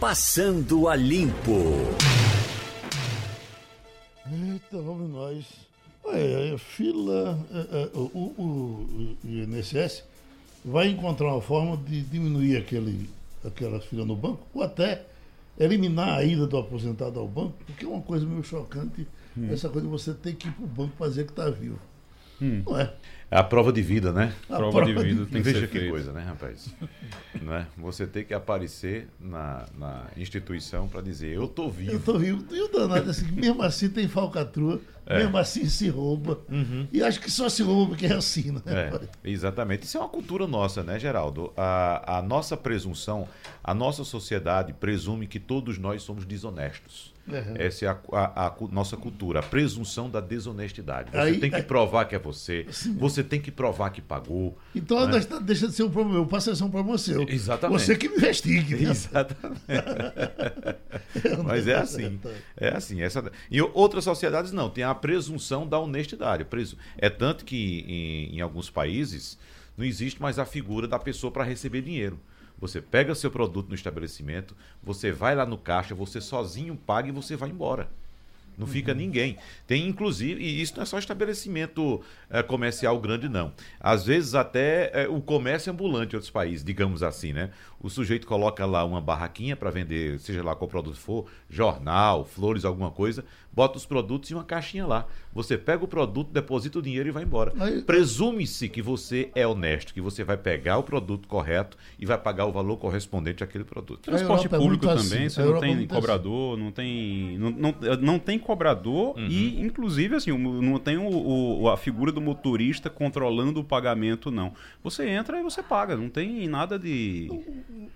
Passando a Limpo. Eita, vamos nós. Olha, a fila, é, é, o, o, o INSS vai encontrar uma forma de diminuir aquele, aquela fila no banco, ou até eliminar a ida do aposentado ao banco, porque é uma coisa meio chocante hum. essa coisa de você ter que ir para o banco para dizer que está vivo. Hum. Não é? É a prova de vida, né? A prova, prova de vida tem que Veja que feito. coisa, né, rapaz? não é? Você tem que aparecer na, na instituição para dizer, eu tô vivo. Eu tô vivo. E o danado, assim, mesmo assim tem falcatrua, é. mesmo assim se rouba. Uhum. E acho que só se rouba porque é assim, né? É, exatamente. Isso é uma cultura nossa, né, Geraldo? A, a nossa presunção, a nossa sociedade presume que todos nós somos desonestos. Uhum. Essa é a, a, a, nossa cultura, a presunção da desonestidade. Você aí, tem que aí, provar que é você, sim. você tem que provar que pagou. Então né? deixa de ser um problema meu, passa a ser um problema seu. Exatamente. Você que me investigue. Né? Exatamente. Mas é assim. É assim. Essa... Em outras sociedades, não, tem a presunção da honestidade. É tanto que em, em alguns países não existe mais a figura da pessoa para receber dinheiro. Você pega seu produto no estabelecimento, você vai lá no caixa, você sozinho paga e você vai embora. Não fica uhum. ninguém. Tem inclusive, e isso não é só estabelecimento é, comercial grande, não. Às vezes até é, o comércio ambulante em outros países, digamos assim, né? O sujeito coloca lá uma barraquinha para vender, seja lá qual produto for, jornal, flores, alguma coisa, bota os produtos e uma caixinha lá. Você pega o produto, deposita o dinheiro e vai embora. Presume-se que você é honesto, que você vai pegar o produto correto e vai pagar o valor correspondente àquele produto. Transporte é público é também, assim. você não tem é cobrador, assim. não tem. Não, não, não tem cobrador uhum. e, inclusive, assim, não tem o, o, a figura do motorista controlando o pagamento, não. Você entra e você paga, não tem nada de.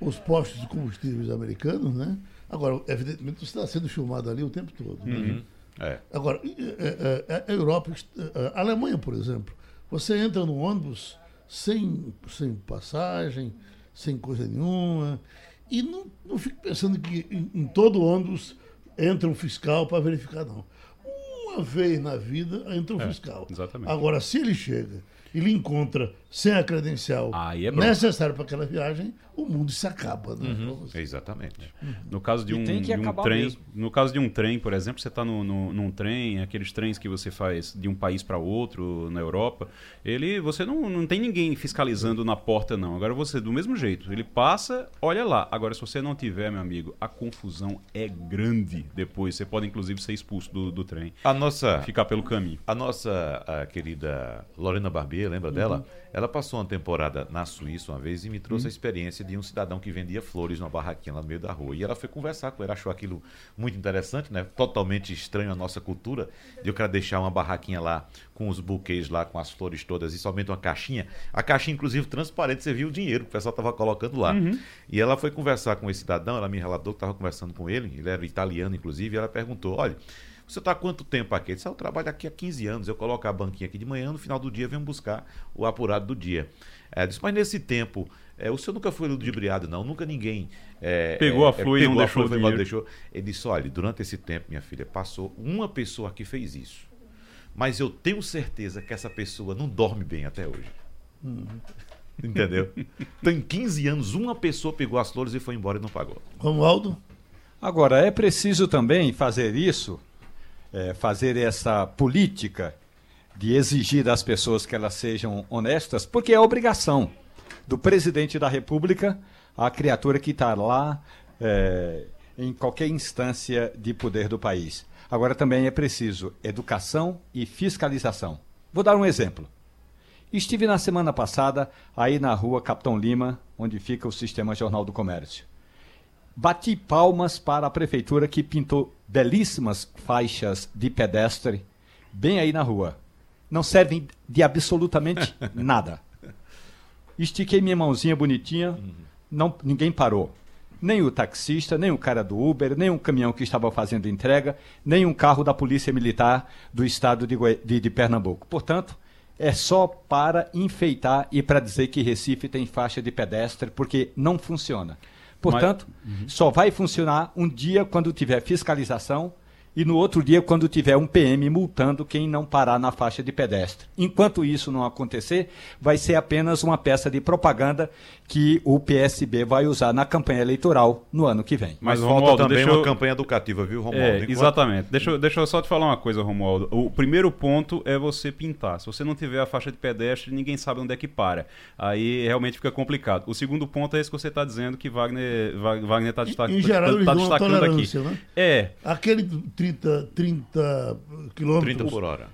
Os postos de combustíveis americanos, né? Agora, evidentemente, você está sendo filmado ali o tempo todo. Né? Uhum. É. Agora, a Europa, a Alemanha, por exemplo, você entra no ônibus sem, sem passagem, sem coisa nenhuma, e não, não fico pensando que em, em todo ônibus entra um fiscal para verificar, não. Uma vez na vida entra um é, fiscal. Exatamente. Agora, se ele chega e lhe encontra sem a credencial é necessária para aquela viagem, o mundo se acaba. Né? Uhum. Exatamente. Uhum. No caso de um, de um trem, mesmo. no caso de um trem, por exemplo, você está no, no, num trem, aqueles trens que você faz de um país para outro na Europa, ele, você não, não tem ninguém fiscalizando na porta não. Agora você do mesmo jeito, ele passa, olha lá. Agora se você não tiver, meu amigo, a confusão é grande. Depois você pode inclusive ser expulso do, do trem. A nossa ficar pelo caminho. A nossa a querida Lorena Barbier, lembra uhum. dela? Ela passou uma temporada na Suíça uma vez e me trouxe uhum. a experiência de um cidadão que vendia flores numa barraquinha lá no meio da rua. E ela foi conversar com ele, achou aquilo muito interessante, né? Totalmente estranho à nossa cultura, de eu quero deixar uma barraquinha lá com os buquês lá, com as flores todas e somente uma caixinha. A caixinha, inclusive, transparente, você viu o dinheiro que o pessoal estava colocando lá. Uhum. E ela foi conversar com esse cidadão, ela me relatou que estava conversando com ele, ele era italiano, inclusive, e ela perguntou: olha. Você está quanto tempo aqui? Ele disse, ah, eu trabalho aqui há 15 anos, eu coloco a banquinha aqui de manhã, no final do dia venho buscar o apurado do dia. É, disse, mas nesse tempo, é, o senhor nunca foi ludibriado, não? Nunca ninguém. É, pegou a é, flor e não deixou, flor, não deixou. Ele disse: olha, durante esse tempo, minha filha, passou uma pessoa que fez isso. Mas eu tenho certeza que essa pessoa não dorme bem até hoje. Uhum. Entendeu? Então, em 15 anos, uma pessoa pegou as flores e foi embora e não pagou. Romualdo? Agora, é preciso também fazer isso é, fazer essa política de exigir das pessoas que elas sejam honestas, porque é obrigação do presidente da República, a criatura que está lá é, em qualquer instância de poder do país. Agora também é preciso educação e fiscalização. Vou dar um exemplo. Estive na semana passada aí na rua Capitão Lima, onde fica o Sistema Jornal do Comércio. Bati palmas para a prefeitura que pintou belíssimas faixas de pedestre bem aí na rua. Não servem de absolutamente nada. Estiquei minha mãozinha bonitinha, não, ninguém parou. Nem o taxista, nem o cara do Uber, nem um caminhão que estava fazendo entrega, nem um carro da Polícia Militar do estado de, de, de Pernambuco. Portanto, é só para enfeitar e para dizer que Recife tem faixa de pedestre, porque não funciona. Portanto, Mas, uhum. só vai funcionar um dia quando tiver fiscalização e no outro dia quando tiver um PM multando quem não parar na faixa de pedestre. Enquanto isso não acontecer, vai ser apenas uma peça de propaganda que o PSB vai usar na campanha eleitoral no ano que vem. Mas, Mas falta também eu... uma campanha educativa, viu, Romualdo? É, Enquanto... Exatamente. Deixa, eu, deixa eu só te falar uma coisa, Romualdo. O primeiro ponto é você pintar. Se você não tiver a faixa de pedestre, ninguém sabe onde é que para. Aí realmente fica complicado. O segundo ponto é esse que você está dizendo que Wagner Wagner está destacando, em geral, tá, tá destacando aqui. Né? É. Aquele 30, 30 quilômetros. 30 por hora.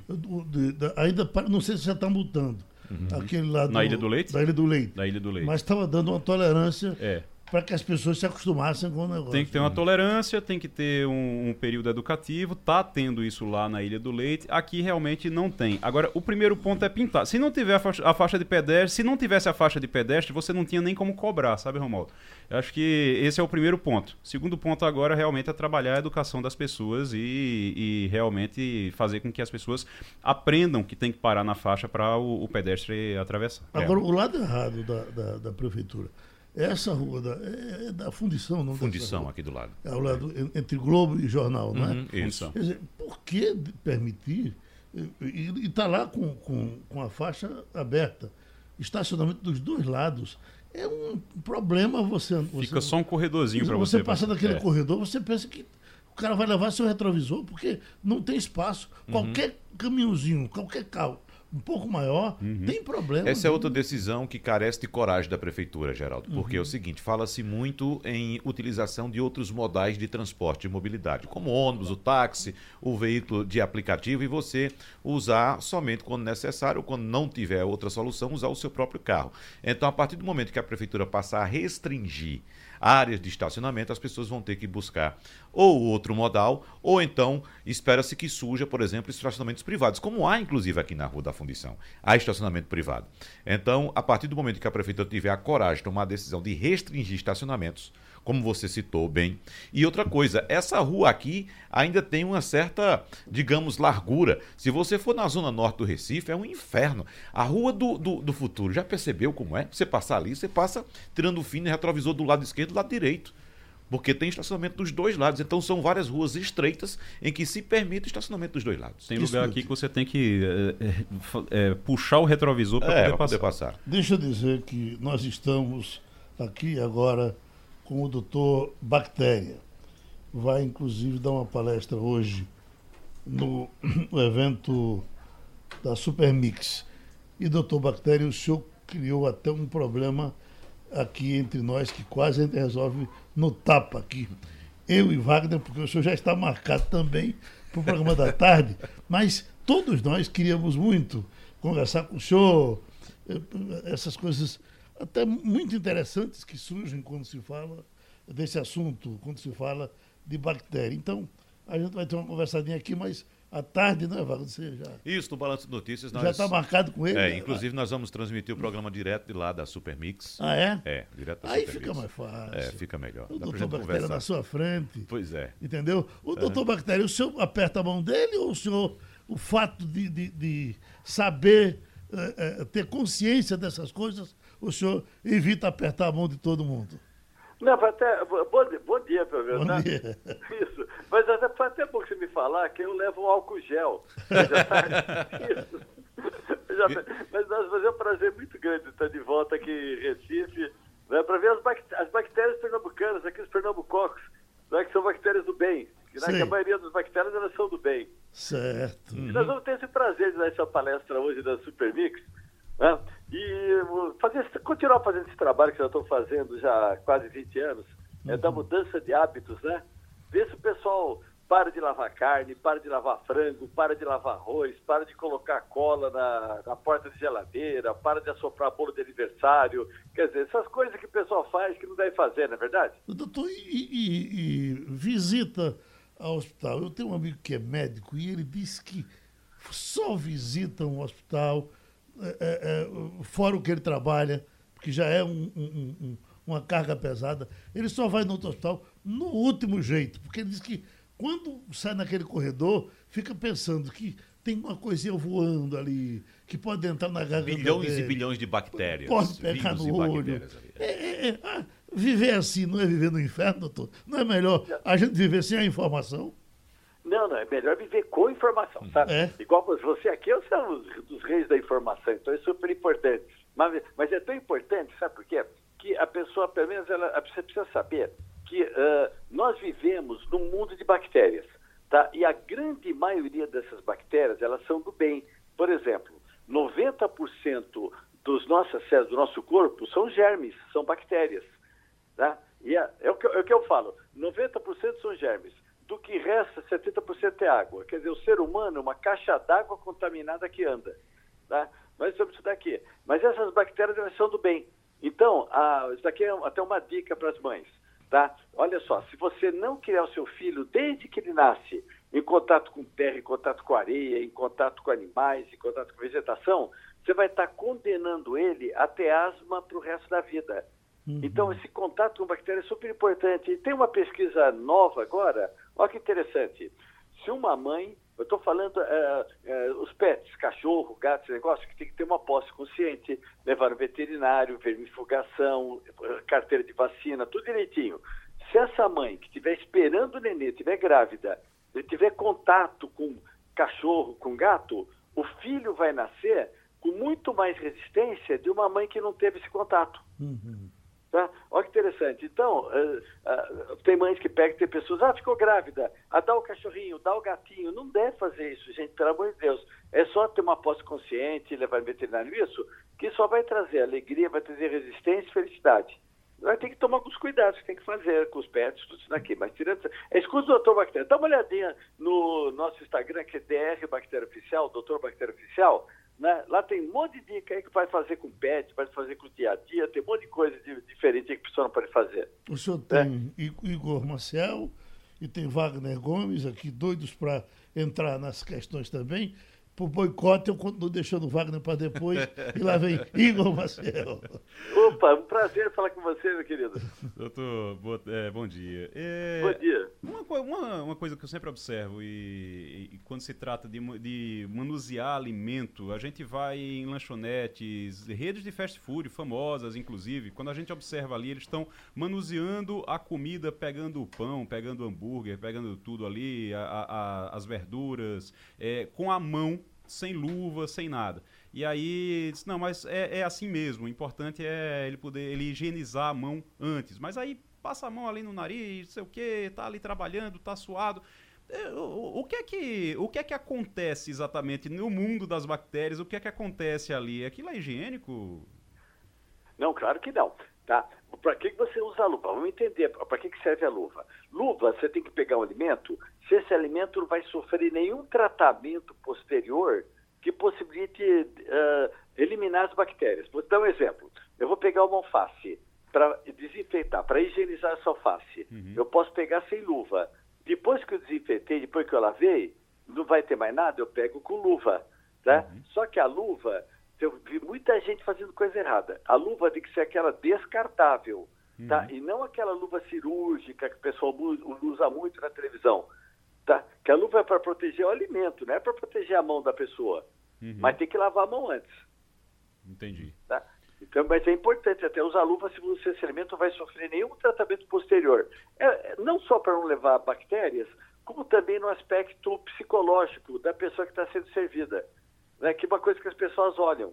Ainda, não sei se já está multando. Uhum. Aquele lá do, Na Ilha do Leite? Da Ilha do Leite. Da Ilha do Leite. Mas estava dando uma tolerância é para que as pessoas se acostumassem com o negócio. Tem que ter uma tolerância, tem que ter um, um, período educativo, tá tendo isso lá na Ilha do Leite, aqui realmente não tem. Agora, o primeiro ponto é pintar. Se não tiver a faixa, a faixa de pedestre, se não tivesse a faixa de pedestre, você não tinha nem como cobrar, sabe, Romualdo? Eu acho que esse é o primeiro ponto. Segundo ponto agora realmente é trabalhar a educação das pessoas e, e realmente fazer com que as pessoas aprendam que tem que parar na faixa para o, o, pedestre atravessar. Agora, é. o lado errado da, da, da prefeitura essa rua da, é, é da Fundição, não Fundição, aqui do lado. É ao lado, entre Globo e Jornal, não é? Uhum, isso. Quer dizer, por que permitir? E está lá com, com, com a faixa aberta. Estacionamento dos dois lados. É um problema você. Fica só um corredorzinho para você. Você passa daquele é. corredor, você pensa que o cara vai levar seu retrovisor, porque não tem espaço. Uhum. Qualquer caminhãozinho, qualquer carro um pouco maior, uhum. tem problema. Essa é outra decisão que carece de coragem da prefeitura, Geraldo, porque uhum. é o seguinte, fala-se muito em utilização de outros modais de transporte e mobilidade, como o ônibus, o táxi, o veículo de aplicativo e você usar somente quando necessário, quando não tiver outra solução, usar o seu próprio carro. Então, a partir do momento que a prefeitura passar a restringir áreas de estacionamento, as pessoas vão ter que buscar ou outro modal, ou então espera-se que surja, por exemplo, estacionamentos privados, como há inclusive aqui na Rua da Fundição. Há estacionamento privado. Então, a partir do momento que a prefeitura tiver a coragem de tomar a decisão de restringir estacionamentos, como você citou bem. E outra coisa, essa rua aqui ainda tem uma certa, digamos, largura. Se você for na zona norte do Recife, é um inferno. A rua do, do, do futuro, já percebeu como é? Você passar ali, você passa tirando o fino e retrovisor do lado esquerdo e do lado direito porque tem estacionamento dos dois lados. Então são várias ruas estreitas em que se permite o estacionamento dos dois lados. Tem lugar aqui que você tem que é, é, puxar o retrovisor para é, poder, poder, passar. Deixa eu dizer que nós estamos aqui agora com o doutor Bactéria. Vai, inclusive, dar uma palestra hoje no, no evento da Supermix. E, doutor Bactéria, o senhor criou até um problema aqui entre nós que quase a gente resolve no tapa aqui. Eu e Wagner, porque o senhor já está marcado também para o programa da tarde, mas todos nós queríamos muito conversar com o senhor, eh, essas coisas até muito interessantes que surgem quando se fala desse assunto, quando se fala de bactéria. Então, a gente vai ter uma conversadinha aqui, mas à tarde, né? Você já... Isso, no Balanço de Notícias. Nós... Já está marcado com ele? É, né? inclusive nós vamos transmitir o programa direto de lá da Supermix. Ah, é? É, direto da Aí Supermix. fica mais fácil. É, fica melhor. O Dá doutor Bactéria na sua frente. Pois é. Entendeu? O é. doutor Bactéria, o senhor aperta a mão dele ou o senhor, o fato de, de, de saber, é, é, ter consciência dessas coisas, o senhor evita apertar a mão de todo mundo? Não, até, bom, bom dia, pelo menos. Bom né? dia. Isso. Mas até, foi até bom você me falar que eu levo um álcool gel. Isso. Já, mas mas é um prazer muito grande estar de volta aqui em Recife, né, para ver as, bactérias, as bactérias pernambucanas, aqui os pernambucocos, né, que são bactérias do bem. Né, que a maioria das bactérias elas são do bem. Certo. E nós vamos ter esse prazer de dar essa palestra hoje da Supermix. Né? E fazer, continuar fazendo esse trabalho que já estou fazendo já há quase 20 anos, uhum. é da mudança de hábitos, né? Ver se o pessoal para de lavar carne, para de lavar frango, para de lavar arroz, para de colocar cola na, na porta de geladeira, para de assoprar bolo de aniversário. Quer dizer, essas coisas que o pessoal faz que não deve fazer, não é verdade? Doutor, e, e, e visita ao hospital. Eu tenho um amigo que é médico e ele disse que só visita um hospital é, é, é, fora o que ele trabalha, porque já é um, um, um, uma carga pesada, ele só vai no outro hospital no último jeito, porque ele diz que quando sai naquele corredor, fica pensando que tem uma coisinha voando ali, que pode entrar na garganta Bilhões dele, e bilhões de bactérias. Pode pegar no olho. É, é, é, ah, viver assim não é viver no inferno, doutor? Não é melhor a gente viver sem a informação? Não, não, é melhor viver com informação, sabe? É. Igual você aqui, eu sou um dos reis da informação, então é super importante. Mas, mas é tão importante, sabe por quê? Que a pessoa, pelo menos, ela, você precisa saber que uh, nós vivemos num mundo de bactérias, tá? E a grande maioria dessas bactérias, elas são do bem. Por exemplo, 90% dos nossas células, do nosso corpo, são germes, são bactérias, tá? E é, é, o, que, é o que eu falo, 90% são germes do que resta, 70% é água. Quer dizer, o ser humano é uma caixa d'água contaminada que anda. Tá? Somos isso daqui. Mas essas bactérias elas são do bem. Então, a, isso daqui é até uma dica para as mães. Tá? Olha só, se você não criar o seu filho desde que ele nasce em contato com terra, em contato com areia, em contato com animais, em contato com vegetação, você vai estar condenando ele a ter asma para o resto da vida. Uhum. Então, esse contato com bactérias é super importante. E tem uma pesquisa nova agora, olha que interessante. Se uma mãe, eu estou falando uh, uh, os pets, cachorro, gato, esse negócio, que tem que ter uma posse consciente, levar no veterinário, vermifugação, carteira de vacina, tudo direitinho. Se essa mãe que estiver esperando o nenê, estiver grávida, e tiver contato com cachorro, com gato, o filho vai nascer com muito mais resistência de uma mãe que não teve esse contato. Uhum. Tá? Olha que interessante. Então, uh, uh, tem mães que pegam, tem pessoas, ah, ficou grávida, ah, dá o cachorrinho, dá o gatinho. Não deve fazer isso, gente, pelo amor de Deus. É só ter uma posse consciente, levar veterinário, isso, que só vai trazer alegria, vai trazer resistência e felicidade. Vai ter que tomar alguns cuidados tem que fazer com os pets, tudo isso daqui. Mas tirando é escuta o doutor Bactéria. Dá uma olhadinha no nosso Instagram, que é DR Bactéria Oficial, doutor Bactéria Oficial. Né? Lá tem um monte de dica aí que vai fazer com pet, vai fazer com o dia a dia, tem um monte de coisa de, diferente que a pessoa não pode fazer. O senhor tem é. Igor Marcel e tem Wagner Gomes aqui, doidos para entrar nas questões também pro boicote, eu continuo deixando o Wagner para depois. e lá vem Igor Marcel. Opa, um prazer falar com você, meu querido. Doutor, boa, é, bom dia. É, bom dia. Uma, uma, uma, coisa que eu sempre observo, e, e quando se trata de, de, manusear alimento, a gente vai em lanchonetes, redes de fast food famosas, inclusive, quando a gente observa ali, eles estão manuseando a comida, pegando o pão, pegando o hambúrguer, pegando tudo ali, a, a, as verduras, é, com a mão sem luva, sem nada. E aí disse, não, mas é, é assim mesmo, o importante é ele poder ele higienizar a mão antes. Mas aí passa a mão ali no nariz, sei o que, tá ali trabalhando, tá suado. É, o, o, que é que, o que é que acontece exatamente no mundo das bactérias? O que é que acontece ali? Aquilo é higiênico? Não, claro que não. Tá? Para que, você usa a luva? Vamos entender para que serve a luva. Luva, você tem que pegar um alimento, se esse alimento não vai sofrer nenhum tratamento posterior que possibilite uh, eliminar as bactérias. Vou dar um exemplo. Eu vou pegar uma alface para desinfetar, para higienizar essa alface. Uhum. Eu posso pegar sem luva. Depois que eu desinfetei, depois que eu lavei, não vai ter mais nada, eu pego com luva. Tá? Uhum. Só que a luva eu vi muita gente fazendo coisa errada. A luva tem que ser aquela descartável, tá? uhum. tá? E não aquela luva cirúrgica que o pessoal usa muito na televisão, tá? Que a luva é para proteger o alimento, não é para proteger a mão da pessoa. Uhum. Mas tem que lavar a mão antes. Entendi. Tá? Então, mas é importante até usar luva se você esse alimento não vai sofrer nenhum tratamento posterior. É, é não só para não levar bactérias, como também no aspecto psicológico da pessoa que está sendo servida né, que é uma coisa que as pessoas olham.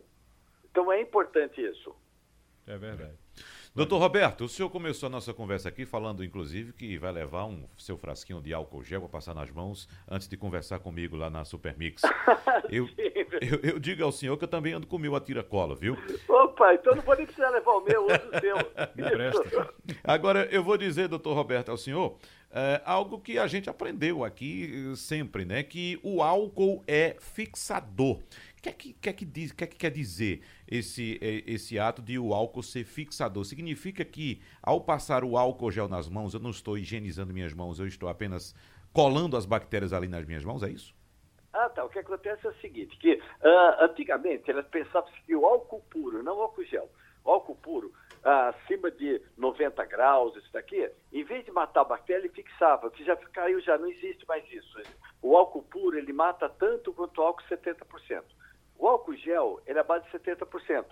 Então é importante isso. É verdade. Doutor Roberto, o senhor começou a nossa conversa aqui falando, inclusive, que vai levar um seu frasquinho de álcool gel para passar nas mãos antes de conversar comigo lá na Supermix. Eu, eu, eu, digo ao senhor que eu também ando com o meu atira-cola, viu? Opa, então não vou nem precisar levar o meu, uso o seu. Agora, eu vou dizer, doutor Roberto, ao senhor, é, algo que a gente aprendeu aqui sempre, né? Que o álcool é fixador. Que, é que, que, é que, diz, que, é que quer dizer esse, é, esse ato de o álcool ser fixador? Significa que ao passar o álcool gel nas mãos, eu não estou higienizando minhas mãos, eu estou apenas colando as bactérias ali nas minhas mãos, é isso? Ah, tá. O que acontece é o seguinte, que uh, antigamente elas pensavam que o álcool puro, não o álcool gel, o álcool puro, acima de 90 graus, isso daqui, em vez de matar a bactéria, ele fixava, que já caiu, já não existe mais isso. O álcool puro, ele mata tanto quanto o álcool 70%. O álcool gel, ele é base de 70%,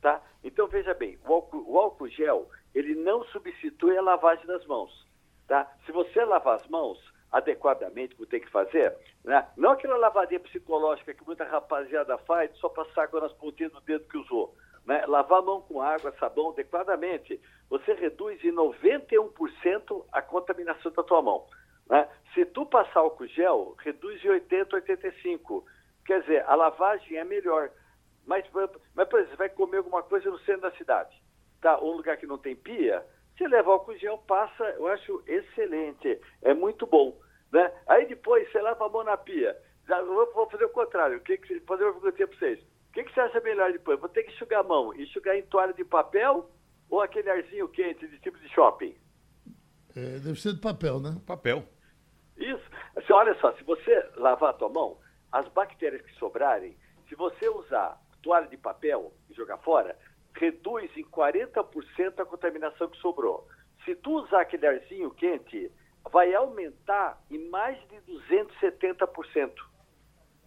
tá? Então, veja bem, o álcool, o álcool gel, ele não substitui a lavagem das mãos, tá? Se você lavar as mãos, adequadamente como tem que fazer, né? não aquela lavadinha psicológica que muita rapaziada faz só passar água nas pontinhas do dedo que usou. Né? Lavar a mão com água, sabão adequadamente, você reduz em 91% a contaminação da tua mão. Né? Se tu passar álcool gel, reduz em 80, 85. Quer dizer, a lavagem é melhor. Mas, mas por exemplo, você vai comer alguma coisa no centro da cidade, tá? um lugar que não tem pia, se levar álcool gel, passa, eu acho excelente, é muito bom. Né? Aí depois você lava a mão na pia. Já, vou, vou fazer o contrário. O que, que, fazer uma pergunta para vocês. O que, que você acha melhor depois? Vou ter que enxugar a mão. Enxugar em toalha de papel ou aquele arzinho quente de tipo de shopping? É, deve ser de papel, né? Papel. Isso. Assim, olha só, se você lavar a tua mão, as bactérias que sobrarem, se você usar toalha de papel e jogar fora, reduz em 40% a contaminação que sobrou. Se tu usar aquele arzinho quente, vai aumentar em mais de 270%.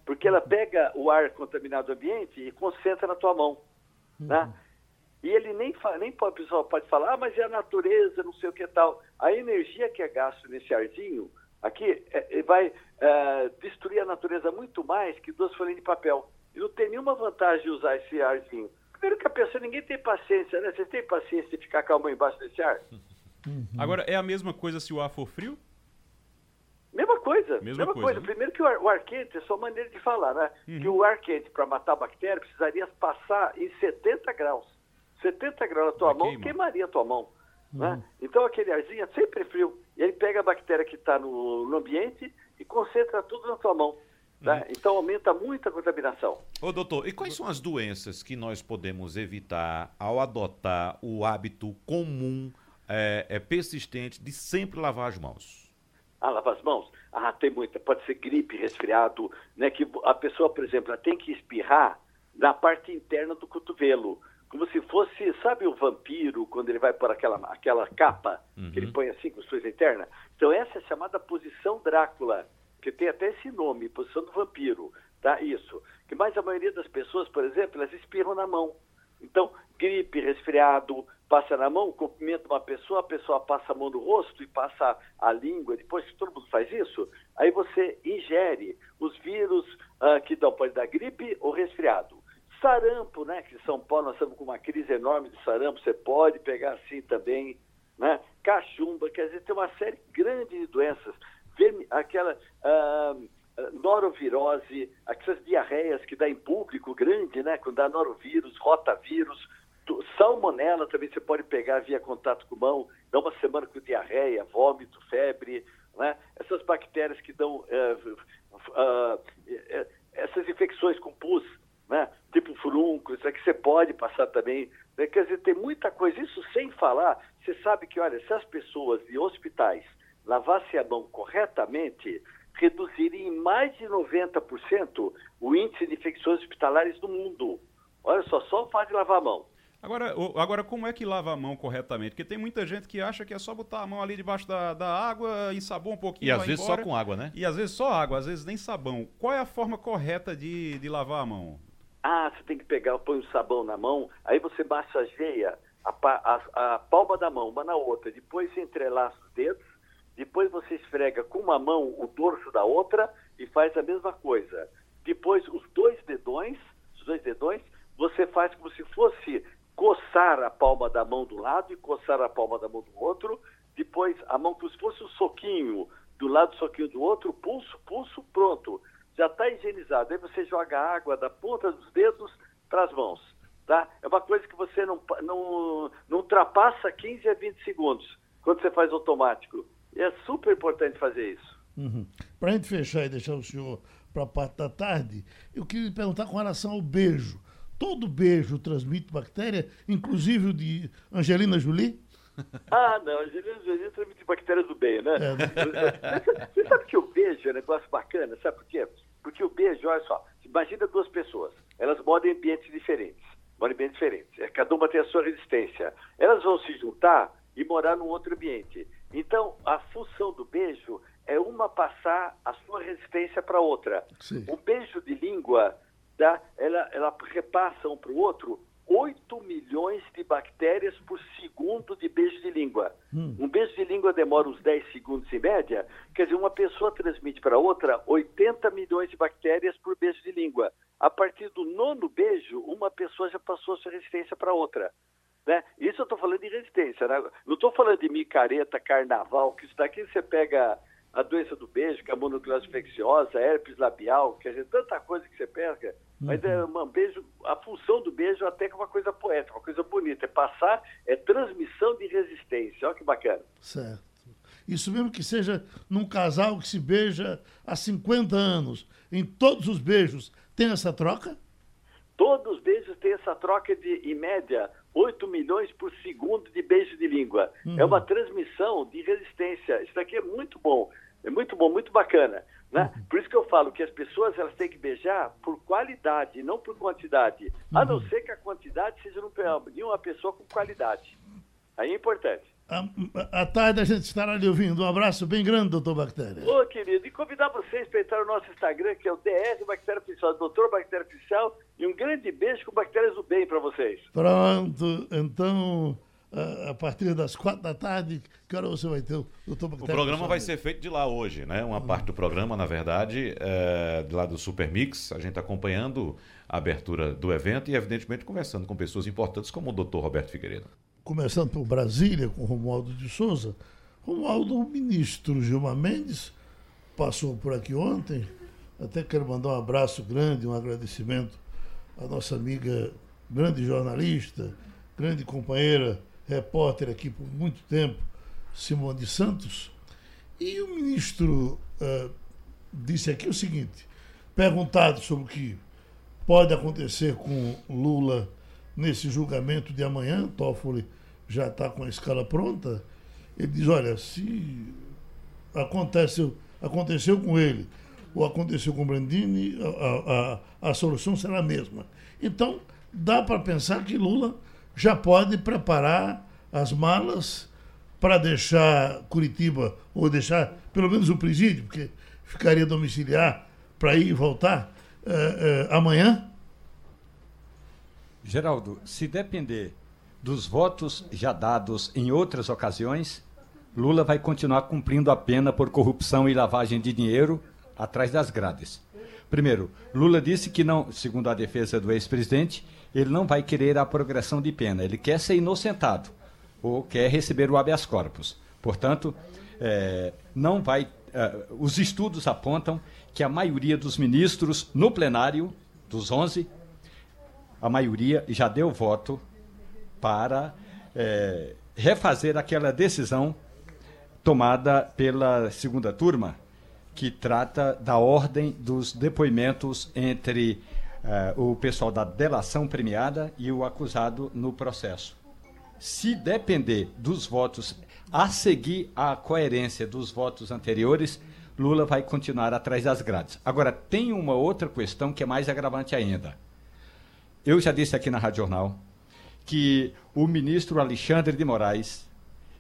Porque ela pega o ar contaminado do ambiente e concentra na tua mão. Né? Uhum. E ele nem, nem pode, pessoal pode falar, ah, mas é a natureza, não sei o que tal. A energia que é gasto nesse arzinho, aqui, é, é, vai é, destruir a natureza muito mais que duas folhas de papel. E não tem nenhuma vantagem de usar esse arzinho. Primeiro que a pessoa, ninguém tem paciência, né? Você tem paciência de ficar com a mão embaixo desse ar? Uhum. Agora, é a mesma coisa se o ar for frio? Mesma coisa. Mesma, mesma coisa. coisa. Né? Primeiro que o ar, o ar, quente é só maneira de falar, né? Uhum. Que o ar quente, para matar a bactéria, precisaria passar em 70 graus. 70 graus na tua mão queima. queimaria a tua mão. Né? Uhum. Né? Então aquele arzinho é sempre frio. Ele pega a bactéria que está no, no, ambiente e concentra tudo na tua mão. Né? Uhum. Então aumenta muito a contaminação. Ô doutor, e quais são as doenças que nós podemos evitar ao adotar o hábito comum, é, é persistente, de sempre lavar as mãos? Ah, lavar as mãos? Ah, tem muita. Pode ser gripe, resfriado, né? Que a pessoa, por exemplo, tem que espirrar na parte interna do cotovelo como se fosse, sabe o vampiro, quando ele vai por aquela, aquela capa uhum. que ele uhum. põe assim com suas interna? Então essa é chamada posição Drácula, que tem até esse nome, posição do vampiro, tá? Isso. Que mais a maioria das pessoas, por exemplo, elas espirram na mão. Então, gripe, resfriado, passa na mão, cumprimenta uma pessoa, a pessoa passa a mão no rosto e passa a língua, depois que todo mundo faz isso, aí você ingere os vírus uh, que dão, pode dar gripe ou resfriado. Sarampo, né? Que em São Paulo nós estamos com uma crise enorme de sarampo, você pode pegar assim também, né? Cachumba, quer dizer, tem uma série grande de doenças. Aquela ah, norovirose, aquelas diarreias que dá em público grande, né? Quando dá norovírus, rotavírus, salmonela também você pode pegar via contato com mão, dá uma semana com diarreia, vômito, febre, né? Essas bactérias que dão uh, uh, uh, essas infecções com pus, né? tipo furuncos, é que você pode passar também. Né? Quer dizer, tem muita coisa. Isso sem falar, você sabe que, olha, se as pessoas de hospitais lavassem a mão corretamente, reduziria em mais de 90% o índice de infecções hospitalares do mundo. Olha só, só o fato de lavar a mão. Agora, agora, como é que lava a mão corretamente? Porque tem muita gente que acha que é só botar a mão ali debaixo da, da água, sabão um pouquinho. E às vezes embora. só com água, né? E às vezes só água, às vezes nem sabão. Qual é a forma correta de, de lavar a mão? Ah, você tem que pegar, põe o sabão na mão, aí você massageia a, a, a palma da mão uma na outra, depois você entrelaça os dedos, depois você esfrega com uma mão o dorso da outra e faz a mesma coisa. Depois os dois dedões, os dois dedões, você faz como se fosse coçar a palma da mão do lado e coçar a palma da mão do outro, depois a mão como se fosse um soquinho do lado, soquinho do outro, pulso, pulso, pronto já está higienizado. Aí você joga a água da ponta dos dedos para as mãos. Tá? É uma coisa que você não, não, não ultrapassa 15 a 20 segundos quando você faz automático. E é super importante fazer isso. Uhum. Para a gente fechar e deixar o senhor para a parte da tarde, eu queria lhe perguntar com relação ao beijo. Todo beijo transmite bactéria, inclusive o de Angelina Jolie? Ah, não, Angelina Jolie transmite bactérias do bem, né? É, né? Você sabe que o beijo é um negócio bacana, sabe por quê? Porque o beijo, olha só, imagina duas pessoas, elas moram em ambientes diferentes, moram em ambientes diferentes, é, cada uma tem a sua resistência. Elas vão se juntar e morar num outro ambiente. Então, a função do beijo é uma passar a sua resistência para outra. Sim. Um beijo de língua, dá, ela, ela repassa um para o outro 8 milhões de bactérias por segundo de beijo de língua. Hum. Um beijo de língua demora uns 10 segundos em média, quer dizer, uma pessoa transmite para outra 80 milhões de bactérias por beijo de língua. A partir do nono beijo, uma pessoa já passou a sua resistência para outra. Né? Isso eu estou falando de resistência. Né? Não estou falando de micareta, carnaval, que isso daqui você pega a doença do beijo, que é a mononucleose infecciosa, herpes labial, quer dizer, tanta coisa que você pega. Mas é um beijo, a função do beijo até que é uma coisa poética, uma coisa bonita. É passar, é transmissão de resistência. Olha que bacana. Certo. Isso mesmo que seja num casal que se beija há 50 anos. Em todos os beijos tem essa troca? Todos os beijos têm essa troca de, em média, 8 milhões por segundo de beijo de língua. Uhum. É uma transmissão de resistência. Isso daqui é muito bom. É muito bom, muito bacana. Né? Uhum. Por isso que eu falo que as pessoas elas têm que beijar por qualidade, não por quantidade. Uhum. A não uhum. ser que a quantidade seja de uma pessoa com qualidade. Aí é importante. À tarde a gente estará lhe ouvindo. Um abraço bem grande, doutor Bactéria. Ô, querido, e convidar vocês para entrar no nosso Instagram, que é o DR Bactéria Oficial, doutor Bactéria Oficial, e um grande beijo com bactérias do bem para vocês. Pronto, então a partir das quatro da tarde, que hora você vai ter o doutor Bactéria? O programa vai ser feito de lá hoje, né? Uma parte do programa, na verdade, é de lá do Super Mix, a gente acompanhando a abertura do evento e, evidentemente, conversando com pessoas importantes como o doutor Roberto Figueiredo começando por Brasília, com Romualdo de Souza. Romualdo, o ministro Gilmar Mendes, passou por aqui ontem. Até quero mandar um abraço grande, um agradecimento à nossa amiga, grande jornalista, grande companheira, repórter aqui por muito tempo, Simone Santos. E o ministro uh, disse aqui o seguinte: perguntado sobre o que pode acontecer com Lula nesse julgamento de amanhã, Toffoli já está com a escala pronta, ele diz, olha, se aconteceu, aconteceu com ele ou aconteceu com o Brandini, a, a, a solução será a mesma. Então, dá para pensar que Lula já pode preparar as malas para deixar Curitiba, ou deixar pelo menos o presídio, porque ficaria domiciliar para ir e voltar é, é, amanhã, Geraldo, se depender dos votos já dados em outras ocasiões, Lula vai continuar cumprindo a pena por corrupção e lavagem de dinheiro atrás das grades. Primeiro, Lula disse que não, segundo a defesa do ex-presidente, ele não vai querer a progressão de pena, ele quer ser inocentado ou quer receber o habeas corpus. Portanto, é, não vai. É, os estudos apontam que a maioria dos ministros no plenário, dos 11, a maioria já deu voto para é, refazer aquela decisão tomada pela segunda turma, que trata da ordem dos depoimentos entre é, o pessoal da delação premiada e o acusado no processo. Se depender dos votos, a seguir a coerência dos votos anteriores, Lula vai continuar atrás das grades. Agora, tem uma outra questão que é mais agravante ainda. Eu já disse aqui na Rádio Jornal que o ministro Alexandre de Moraes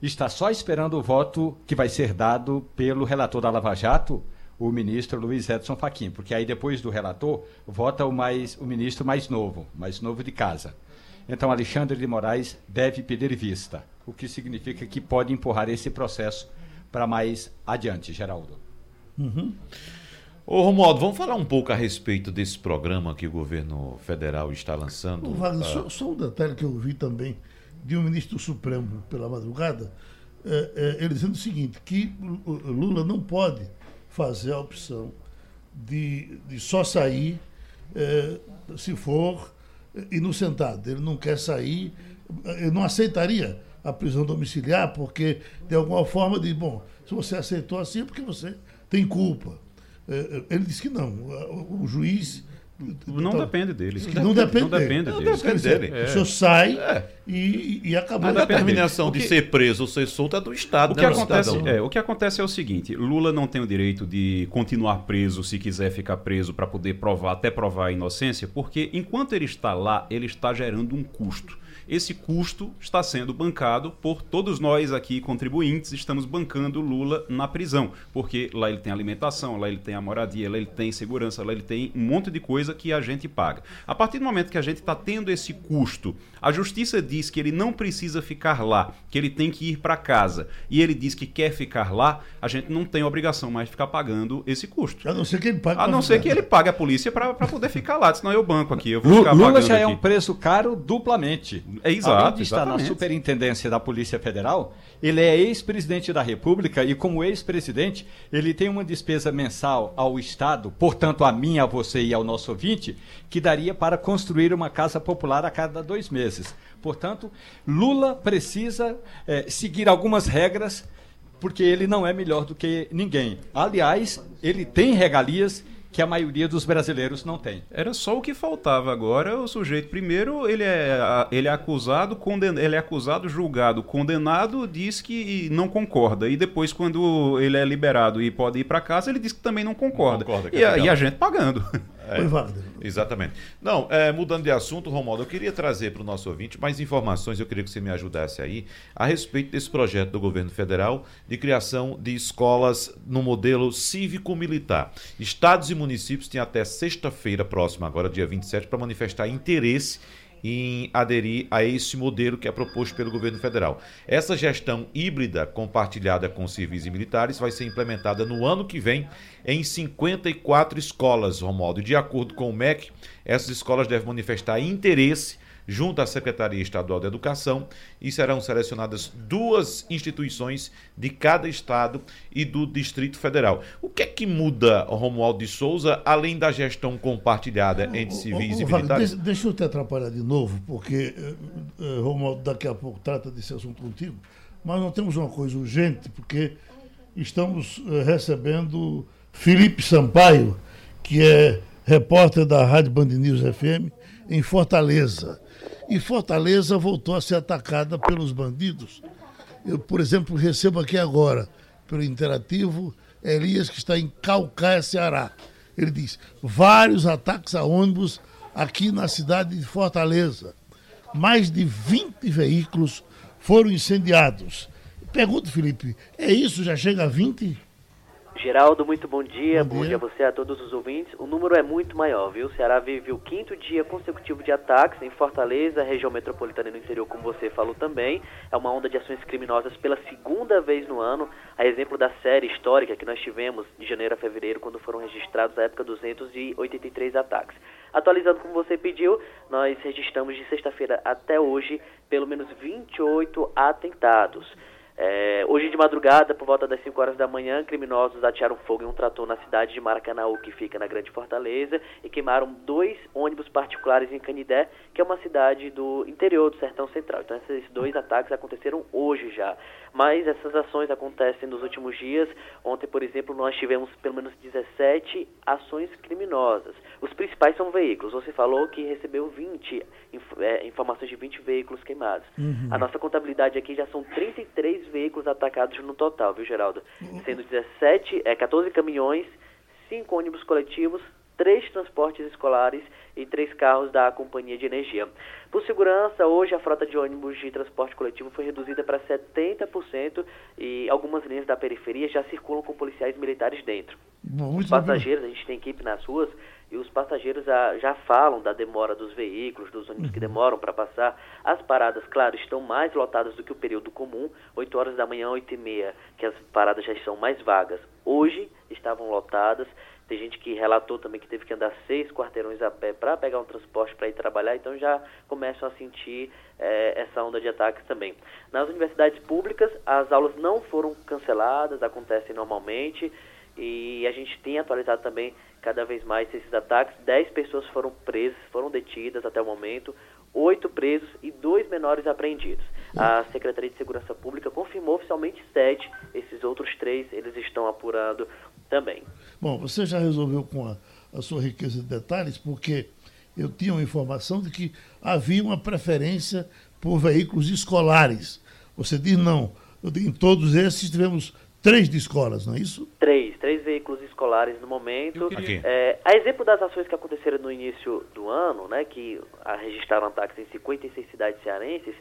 está só esperando o voto que vai ser dado pelo relator da Lava Jato, o ministro Luiz Edson Fachin, porque aí depois do relator vota o mais o ministro mais novo, mais novo de casa. Então Alexandre de Moraes deve pedir vista, o que significa que pode empurrar esse processo para mais adiante, Geraldo. Uhum. Ô Romualdo, vamos falar um pouco a respeito desse programa que o governo federal está lançando. Ô, Wagner, só, só, um detalhe que eu vi também de um ministro supremo pela madrugada, é, é, ele dizendo o seguinte, que Lula não pode fazer a opção de, de só sair é, se for inocentado. Ele não quer sair, ele não aceitaria a prisão domiciliar, porque de alguma forma de, bom, se você aceitou assim é porque você tem culpa. Ele disse que não. O juiz. Não tá, depende dele. Não depende, não depende dele. Não depende dele. É. O senhor sai é. e, e acabou. A determinação de ser preso ou ser solto é do Estado. O que, acontece, é, o que acontece é o seguinte: Lula não tem o direito de continuar preso se quiser ficar preso para poder provar, até provar a inocência, porque enquanto ele está lá, ele está gerando um custo esse custo está sendo bancado por todos nós aqui, contribuintes, estamos bancando Lula na prisão, porque lá ele tem alimentação, lá ele tem a moradia, lá ele tem segurança, lá ele tem um monte de coisa que a gente paga. A partir do momento que a gente está tendo esse custo, a justiça diz que ele não precisa ficar lá, que ele tem que ir para casa, e ele diz que quer ficar lá, a gente não tem obrigação mais de ficar pagando esse custo. A não ser que ele pague. A não ser que ele pague a polícia para poder ficar lá, senão eu banco aqui. Eu vou ficar Lula já é aqui. é um preço caro duplamente. É exato. Além de estar exatamente. na superintendência da Polícia Federal, ele é ex-presidente da República e, como ex-presidente, ele tem uma despesa mensal ao Estado, portanto, a mim, a você e ao nosso ouvinte, que daria para construir uma casa popular a cada dois meses. Portanto, Lula precisa é, seguir algumas regras porque ele não é melhor do que ninguém. Aliás, ele tem regalias que a maioria dos brasileiros não tem. Era só o que faltava agora. O sujeito primeiro ele é ele é acusado, conden, ele é acusado, julgado, condenado, diz que não concorda e depois quando ele é liberado e pode ir para casa ele diz que também não concorda. Não concorda e, a, e a gente pagando. É, Wagner. Exatamente. Não, é, mudando de assunto, Romualdo, eu queria trazer para o nosso ouvinte mais informações, eu queria que você me ajudasse aí, a respeito desse projeto do governo federal de criação de escolas no modelo cívico-militar. Estados e municípios têm até sexta-feira próxima, agora dia 27, para manifestar interesse em aderir a esse modelo que é proposto pelo governo federal. Essa gestão híbrida compartilhada com civis e militares vai ser implementada no ano que vem em 54 escolas, Romualdo. De acordo com o MEC, essas escolas devem manifestar interesse junto à Secretaria Estadual de Educação e serão selecionadas duas instituições de cada estado e do Distrito Federal. O que é que muda, Romualdo de Souza, além da gestão compartilhada entre civis e militares? Deixa, deixa eu te atrapalhar de novo, porque uh, Romualdo daqui a pouco trata desse assunto contigo, mas nós temos uma coisa urgente, porque estamos uh, recebendo Felipe Sampaio, que é repórter da Rádio Band News FM, em Fortaleza. E Fortaleza voltou a ser atacada pelos bandidos. Eu, por exemplo, recebo aqui agora, pelo interativo, Elias, que está em Calcaia, Ceará. Ele diz: vários ataques a ônibus aqui na cidade de Fortaleza. Mais de 20 veículos foram incendiados. Pergunto, Felipe, é isso? Já chega a 20? Geraldo, muito bom dia. Bom, bom dia. a você a todos os ouvintes. O número é muito maior, viu? O Ceará vive o quinto dia consecutivo de ataques em Fortaleza, região metropolitana e no interior, como você falou também. É uma onda de ações criminosas pela segunda vez no ano, a exemplo da série histórica que nós tivemos de janeiro a fevereiro, quando foram registrados na época 283 ataques. Atualizando como você pediu, nós registramos de sexta-feira até hoje pelo menos 28 atentados. É, hoje de madrugada, por volta das 5 horas da manhã, criminosos atearam fogo em um trator na cidade de Maracanaú, que fica na Grande Fortaleza, e queimaram dois ônibus particulares em Canidé, que é uma cidade do interior do Sertão Central. Então, esses dois ataques aconteceram hoje já. Mas essas ações acontecem nos últimos dias. Ontem, por exemplo, nós tivemos pelo menos 17 ações criminosas. Os principais são veículos. Você falou que recebeu 20 é, informações de 20 veículos queimados. Uhum. A nossa contabilidade aqui já são 33 veículos atacados no total, viu, Geraldo? Sendo 17, é, 14 caminhões, 5 ônibus coletivos, três transportes escolares e três carros da companhia de energia. Por segurança, hoje a frota de ônibus de transporte coletivo foi reduzida para 70% e algumas linhas da periferia já circulam com policiais militares dentro. Os passageiros, a gente tem equipe nas ruas e os passageiros já, falam da demora dos veículos, dos ônibus que uhum. demoram para passar. As paradas, claro, estão mais lotadas do que o período comum, 8 horas da manhã, 8 e meia, que as paradas já são mais vagas. Hoje estavam lotadas tem gente que relatou também que teve que andar seis quarteirões a pé para pegar um transporte para ir trabalhar, então já começam a sentir é, essa onda de ataques também. Nas universidades públicas, as aulas não foram canceladas, acontecem normalmente, e a gente tem atualizado também cada vez mais esses ataques. Dez pessoas foram presas, foram detidas até o momento, oito presos e dois menores apreendidos. A Secretaria de Segurança Pública confirmou oficialmente sete, esses outros três eles estão apurando também. Bom, você já resolveu com a, a sua riqueza de detalhes, porque eu tinha uma informação de que havia uma preferência por veículos escolares. Você diz não. Em todos esses tivemos três de escolas, não é isso? Três, três veículos escolares no momento. É, a exemplo das ações que aconteceram no início do ano, né, que registraram ataques em 56 cidades cearenses,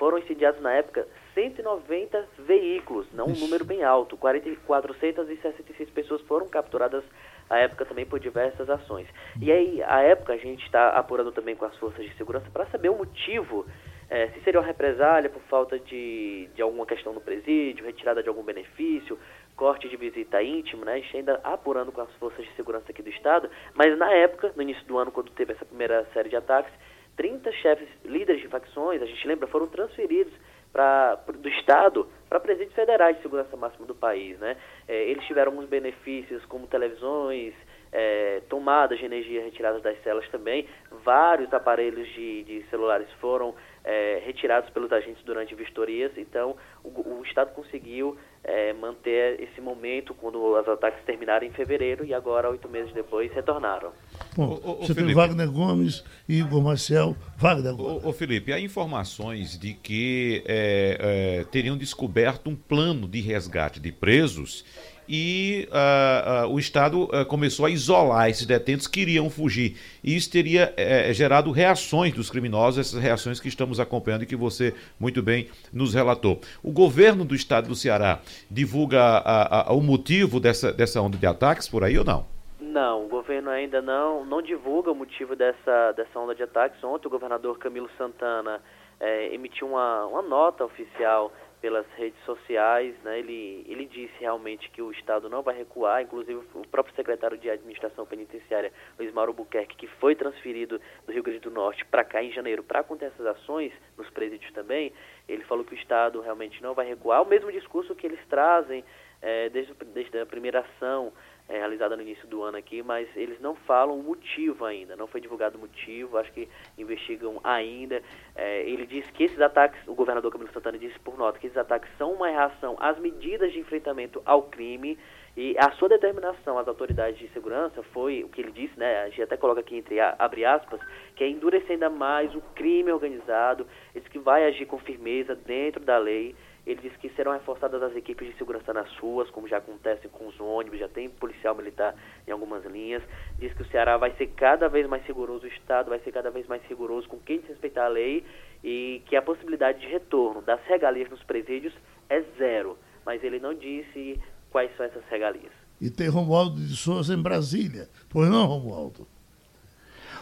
foram incendiados na época 190 veículos, não um número bem alto. 466 pessoas foram capturadas à época também por diversas ações. E aí, à época, a gente está apurando também com as forças de segurança para saber o motivo é, se seria uma represália por falta de, de alguma questão no presídio, retirada de algum benefício, corte de visita íntima, né? A gente ainda apurando com as forças de segurança aqui do Estado, mas na época, no início do ano, quando teve essa primeira série de ataques, 30 chefes, líderes de facções, a gente lembra, foram transferidos pra, do Estado para presídios federais de segurança máxima do país, né? É, eles tiveram alguns benefícios como televisões, é, tomadas de energia retiradas das celas também, vários aparelhos de, de celulares foram é, retirados pelos agentes durante vistorias, então o, o Estado conseguiu é, manter esse momento quando os ataques terminaram em fevereiro e agora, oito meses depois, retornaram. Bom, ô, ô, você Felipe, tem Wagner Gomes e Igor Marcel. Wagner Gomes. Ô, ô, Felipe, há informações de que é, é, teriam descoberto um plano de resgate de presos e uh, uh, o Estado uh, começou a isolar esses detentos que iriam fugir. E isso teria eh, gerado reações dos criminosos, essas reações que estamos acompanhando e que você muito bem nos relatou. O governo do Estado do Ceará divulga o motivo dessa, dessa onda de ataques por aí ou não? Não, o governo ainda não, não divulga o motivo dessa, dessa onda de ataques. Ontem o governador Camilo Santana eh, emitiu uma, uma nota oficial pelas redes sociais, né, ele, ele disse realmente que o Estado não vai recuar, inclusive o próprio secretário de Administração Penitenciária, Luiz Mauro Buquerque, que foi transferido do Rio Grande do Norte para cá em janeiro para acontecer essas ações, nos presídios também, ele falou que o Estado realmente não vai recuar, o mesmo discurso que eles trazem é, desde, desde a primeira ação é, realizada no início do ano aqui, mas eles não falam o motivo ainda, não foi divulgado o motivo, acho que investigam ainda. É, ele disse que esses ataques, o governador Camilo Santana disse por nota que esses ataques são uma reação às medidas de enfrentamento ao crime e a sua determinação às autoridades de segurança foi o que ele disse, né? A gente até coloca aqui entre abre aspas, que é endurecer ainda mais o crime organizado, ele disse que vai agir com firmeza dentro da lei ele disse que serão reforçadas as equipes de segurança nas ruas, como já acontece com os ônibus, já tem policial militar em algumas linhas. Diz que o Ceará vai ser cada vez mais rigoroso, o Estado vai ser cada vez mais rigoroso com quem desrespeitar a lei e que a possibilidade de retorno das regalias nos presídios é zero. Mas ele não disse quais são essas regalias. E tem Romualdo de Souza em Brasília. Pois não, Romualdo?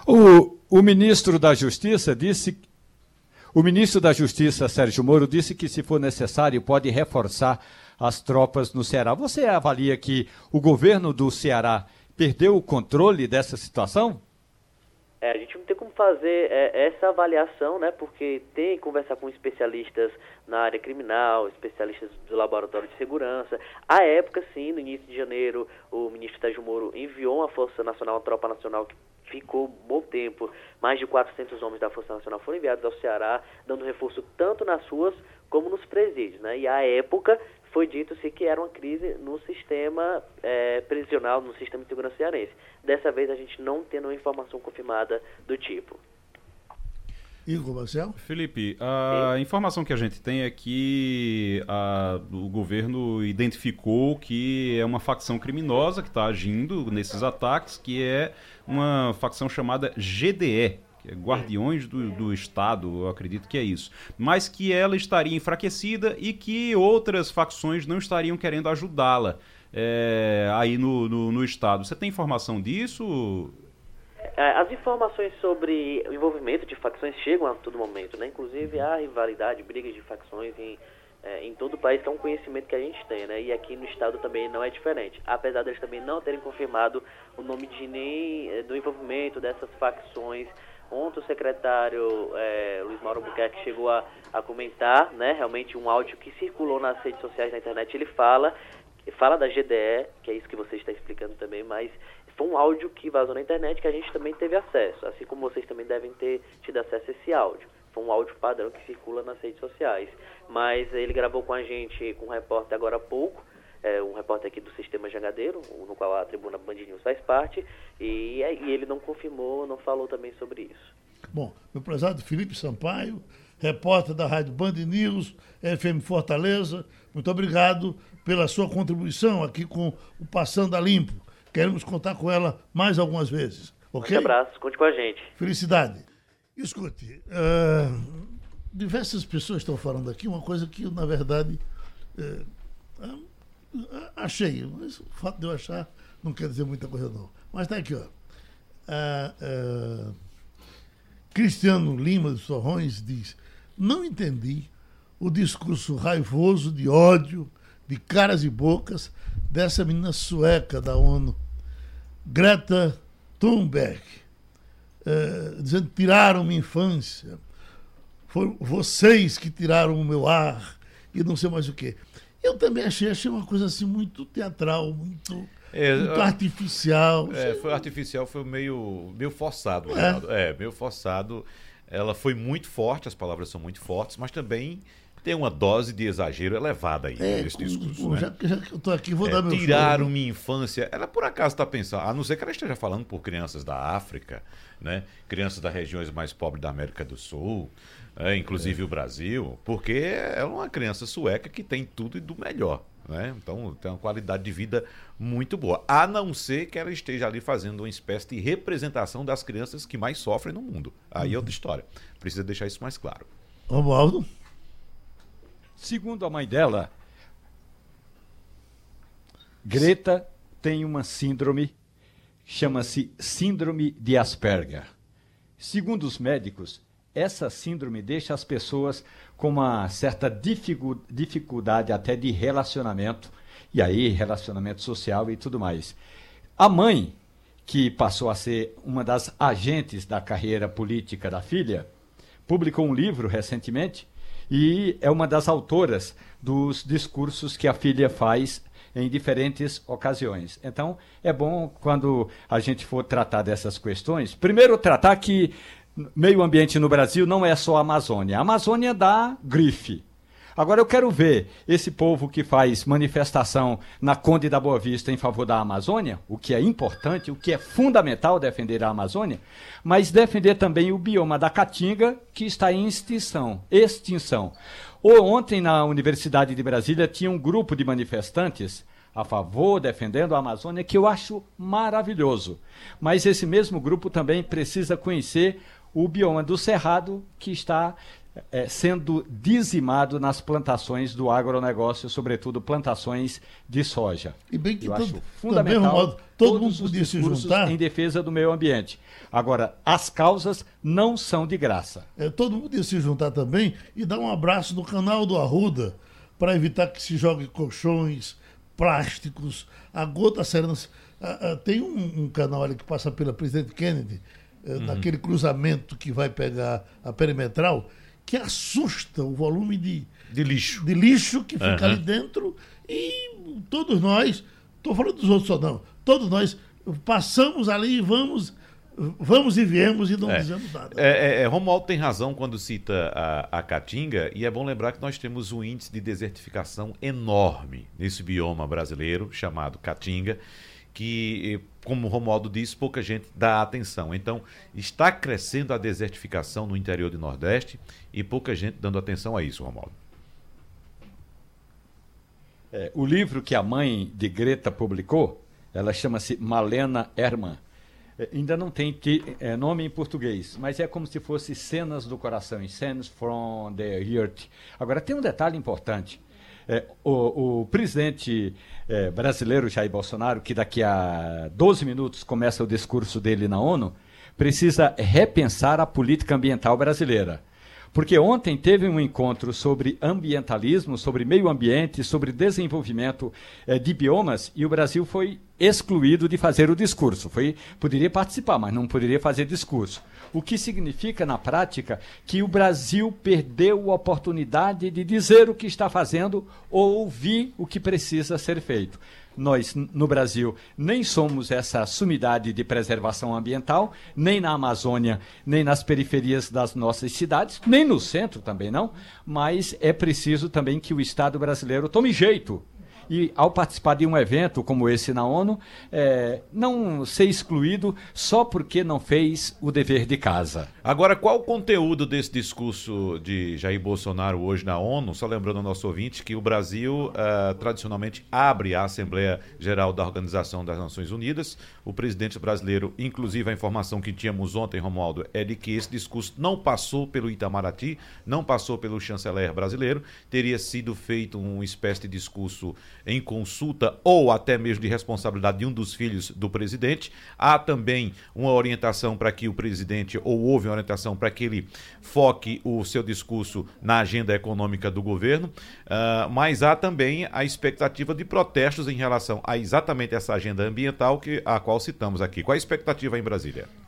O, o ministro da Justiça disse o ministro da Justiça, Sérgio Moro, disse que, se for necessário, pode reforçar as tropas no Ceará. Você avalia que o governo do Ceará perdeu o controle dessa situação? É, a gente não tem como fazer é, essa avaliação, né? Porque tem que conversar com especialistas na área criminal, especialistas do laboratório de segurança. À época, sim, no início de janeiro, o ministro Sérgio Moro enviou uma Força Nacional, uma tropa nacional que ficou bom tempo. Mais de 400 homens da Força Nacional foram enviados ao Ceará, dando reforço tanto nas ruas como nos presídios. Né? E à época foi dito-se que era uma crise no sistema é, prisional, no sistema de segurança cearense. Dessa vez a gente não tem uma informação confirmada do tipo. Igor Marcel? Felipe, a Sim. informação que a gente tem é que a, o governo identificou que é uma facção criminosa que está agindo nesses ataques, que é uma facção chamada GDE, que é Guardiões do, do, Estado, eu acredito que é isso. Mas que ela estaria enfraquecida e que outras facções não estariam querendo ajudá-la é, aí no, no, no, Estado. Você tem informação disso? É, as informações sobre o envolvimento de facções chegam a todo momento, né? Inclusive há rivalidade, brigas de facções em, é, em todo o país, é um conhecimento que a gente tem, né? E aqui no estado também não é diferente. Apesar deles também não terem confirmado o nome de nem é, do envolvimento dessas facções. Ontem o secretário é, Luiz Mauro Buquerque chegou a, a comentar, né? Realmente um áudio que circulou nas redes sociais na internet, ele fala fala da GDE, que é isso que você está explicando também, mas foi um áudio que vazou na internet que a gente também teve acesso, assim como vocês também devem ter tido acesso a esse áudio. Foi um áudio padrão que circula nas redes sociais. Mas ele gravou com a gente, com um repórter agora há pouco, é, um repórter aqui do Sistema Jangadeiro, no qual a tribuna Band News faz parte, e, e ele não confirmou, não falou também sobre isso. Bom, meu prezado Felipe Sampaio, repórter da Rádio Band News, FM Fortaleza. Muito obrigado pela sua contribuição aqui com o Passando a Limpo. Queremos contar com ela mais algumas vezes. Ok? Um abraço, conte com a gente. Felicidade. Escute, uh, diversas pessoas estão falando aqui uma coisa que, na verdade, uh, achei, mas o fato de eu achar não quer dizer muita coisa, não. Mas está aqui, ó. Uh, Cristiano Lima de Sorrões diz: Não entendi o discurso raivoso de ódio, de caras e bocas dessa menina sueca da ONU, Greta Thunberg, uh, dizendo: tiraram minha infância, foram vocês que tiraram o meu ar e não sei mais o quê. Eu também achei, achei uma coisa assim muito teatral, muito, é, muito artificial. É, foi artificial, foi meio, meio forçado, é. é, meio forçado. Ela foi muito forte, as palavras são muito fortes, mas também tem uma dose de exagero elevada aí é, nesse discurso. né? já, já, que eu estou aqui, vou é, dar meu Tiraram minha infância. Ela por acaso está pensando, a não ser que ela esteja falando por crianças da África, né? crianças das regiões mais pobres da América do Sul, é, inclusive é. o Brasil, porque ela é uma criança sueca que tem tudo e do melhor. Né? Então tem uma qualidade de vida muito boa. A não ser que ela esteja ali fazendo uma espécie de representação das crianças que mais sofrem no mundo. Aí é outra história. Precisa deixar isso mais claro. Romualdo? Segundo a mãe dela, Greta tem uma síndrome, chama-se Síndrome de Asperger. Segundo os médicos, essa síndrome deixa as pessoas com uma certa dificuldade até de relacionamento, e aí relacionamento social e tudo mais. A mãe, que passou a ser uma das agentes da carreira política da filha, publicou um livro recentemente e é uma das autoras dos discursos que a filha faz em diferentes ocasiões. Então, é bom quando a gente for tratar dessas questões, primeiro tratar que meio ambiente no Brasil não é só a Amazônia. A Amazônia dá grife. Agora eu quero ver esse povo que faz manifestação na Conde da Boa Vista em favor da Amazônia, o que é importante, o que é fundamental defender a Amazônia, mas defender também o bioma da Caatinga, que está em extinção. extinção. Ontem, na Universidade de Brasília, tinha um grupo de manifestantes a favor, defendendo a Amazônia, que eu acho maravilhoso. Mas esse mesmo grupo também precisa conhecer o bioma do Cerrado, que está é, sendo dizimado nas plantações do agronegócio, sobretudo plantações de soja. E bem que Eu todo, acho fundamental modo, todo mundo podia se juntar em defesa do meio ambiente. Agora, as causas não são de graça. É, todo mundo podia se juntar também e dar um abraço no canal do Arruda para evitar que se jogue colchões, plásticos, a gota serena. Ah, ah, tem um, um, canal ali que passa pela Presidente Kennedy, uhum. naquele cruzamento que vai pegar a perimetral que assusta o volume de, de lixo. De lixo que fica uhum. ali dentro. E todos nós, estou falando dos outros só não, todos nós passamos ali e vamos. Vamos e viemos e não é. dizemos nada. É, é, é, Romualdo tem razão quando cita a, a Caatinga, e é bom lembrar que nós temos um índice de desertificação enorme nesse bioma brasileiro, chamado Caatinga, que, como o Romualdo disse, pouca gente dá atenção. Então, está crescendo a desertificação no interior do Nordeste e pouca gente dando atenção a isso, Romualdo. É, o livro que a mãe de Greta publicou, ela chama-se Malena Herman. É, ainda não tem é, nome em português, mas é como se fosse Cenas do Coração, Scenes from the Heart. Agora, tem um detalhe importante. É, o, o, presidente é, brasileiro Jair Bolsonaro, que daqui a 12 minutos começa o discurso dele na ONU, precisa repensar a política ambiental brasileira. Porque ontem teve um encontro sobre ambientalismo, sobre meio ambiente, sobre desenvolvimento eh, de biomas, e o Brasil foi excluído de fazer o discurso. Foi, poderia participar, mas não poderia fazer discurso. O que significa, na prática, que o Brasil perdeu a oportunidade de dizer o que está fazendo ou ouvir o que precisa ser feito. Nós, no Brasil, nem somos essa sumidade de preservação ambiental, nem na Amazônia, nem nas periferias das nossas cidades, nem no centro também não, mas é preciso também que o Estado brasileiro tome jeito e, ao participar de um evento como esse na ONU, é, não ser excluído só porque não fez o dever de casa. Agora, qual o conteúdo desse discurso de Jair Bolsonaro hoje na ONU? Só lembrando ao nosso ouvinte que o Brasil uh, tradicionalmente abre a Assembleia Geral da Organização das Nações Unidas. O presidente brasileiro, inclusive a informação que tínhamos ontem, Romualdo, é de que esse discurso não passou pelo Itamaraty, não passou pelo chanceler brasileiro, teria sido feito uma espécie de discurso em consulta ou até mesmo de responsabilidade de um dos filhos do presidente. Há também uma orientação para que o presidente, ou houve uma orientação para que ele foque o seu discurso na agenda econômica do governo, uh, mas há também a expectativa de protestos em relação a exatamente essa agenda ambiental que, a qual citamos aqui. Qual a expectativa em Brasília?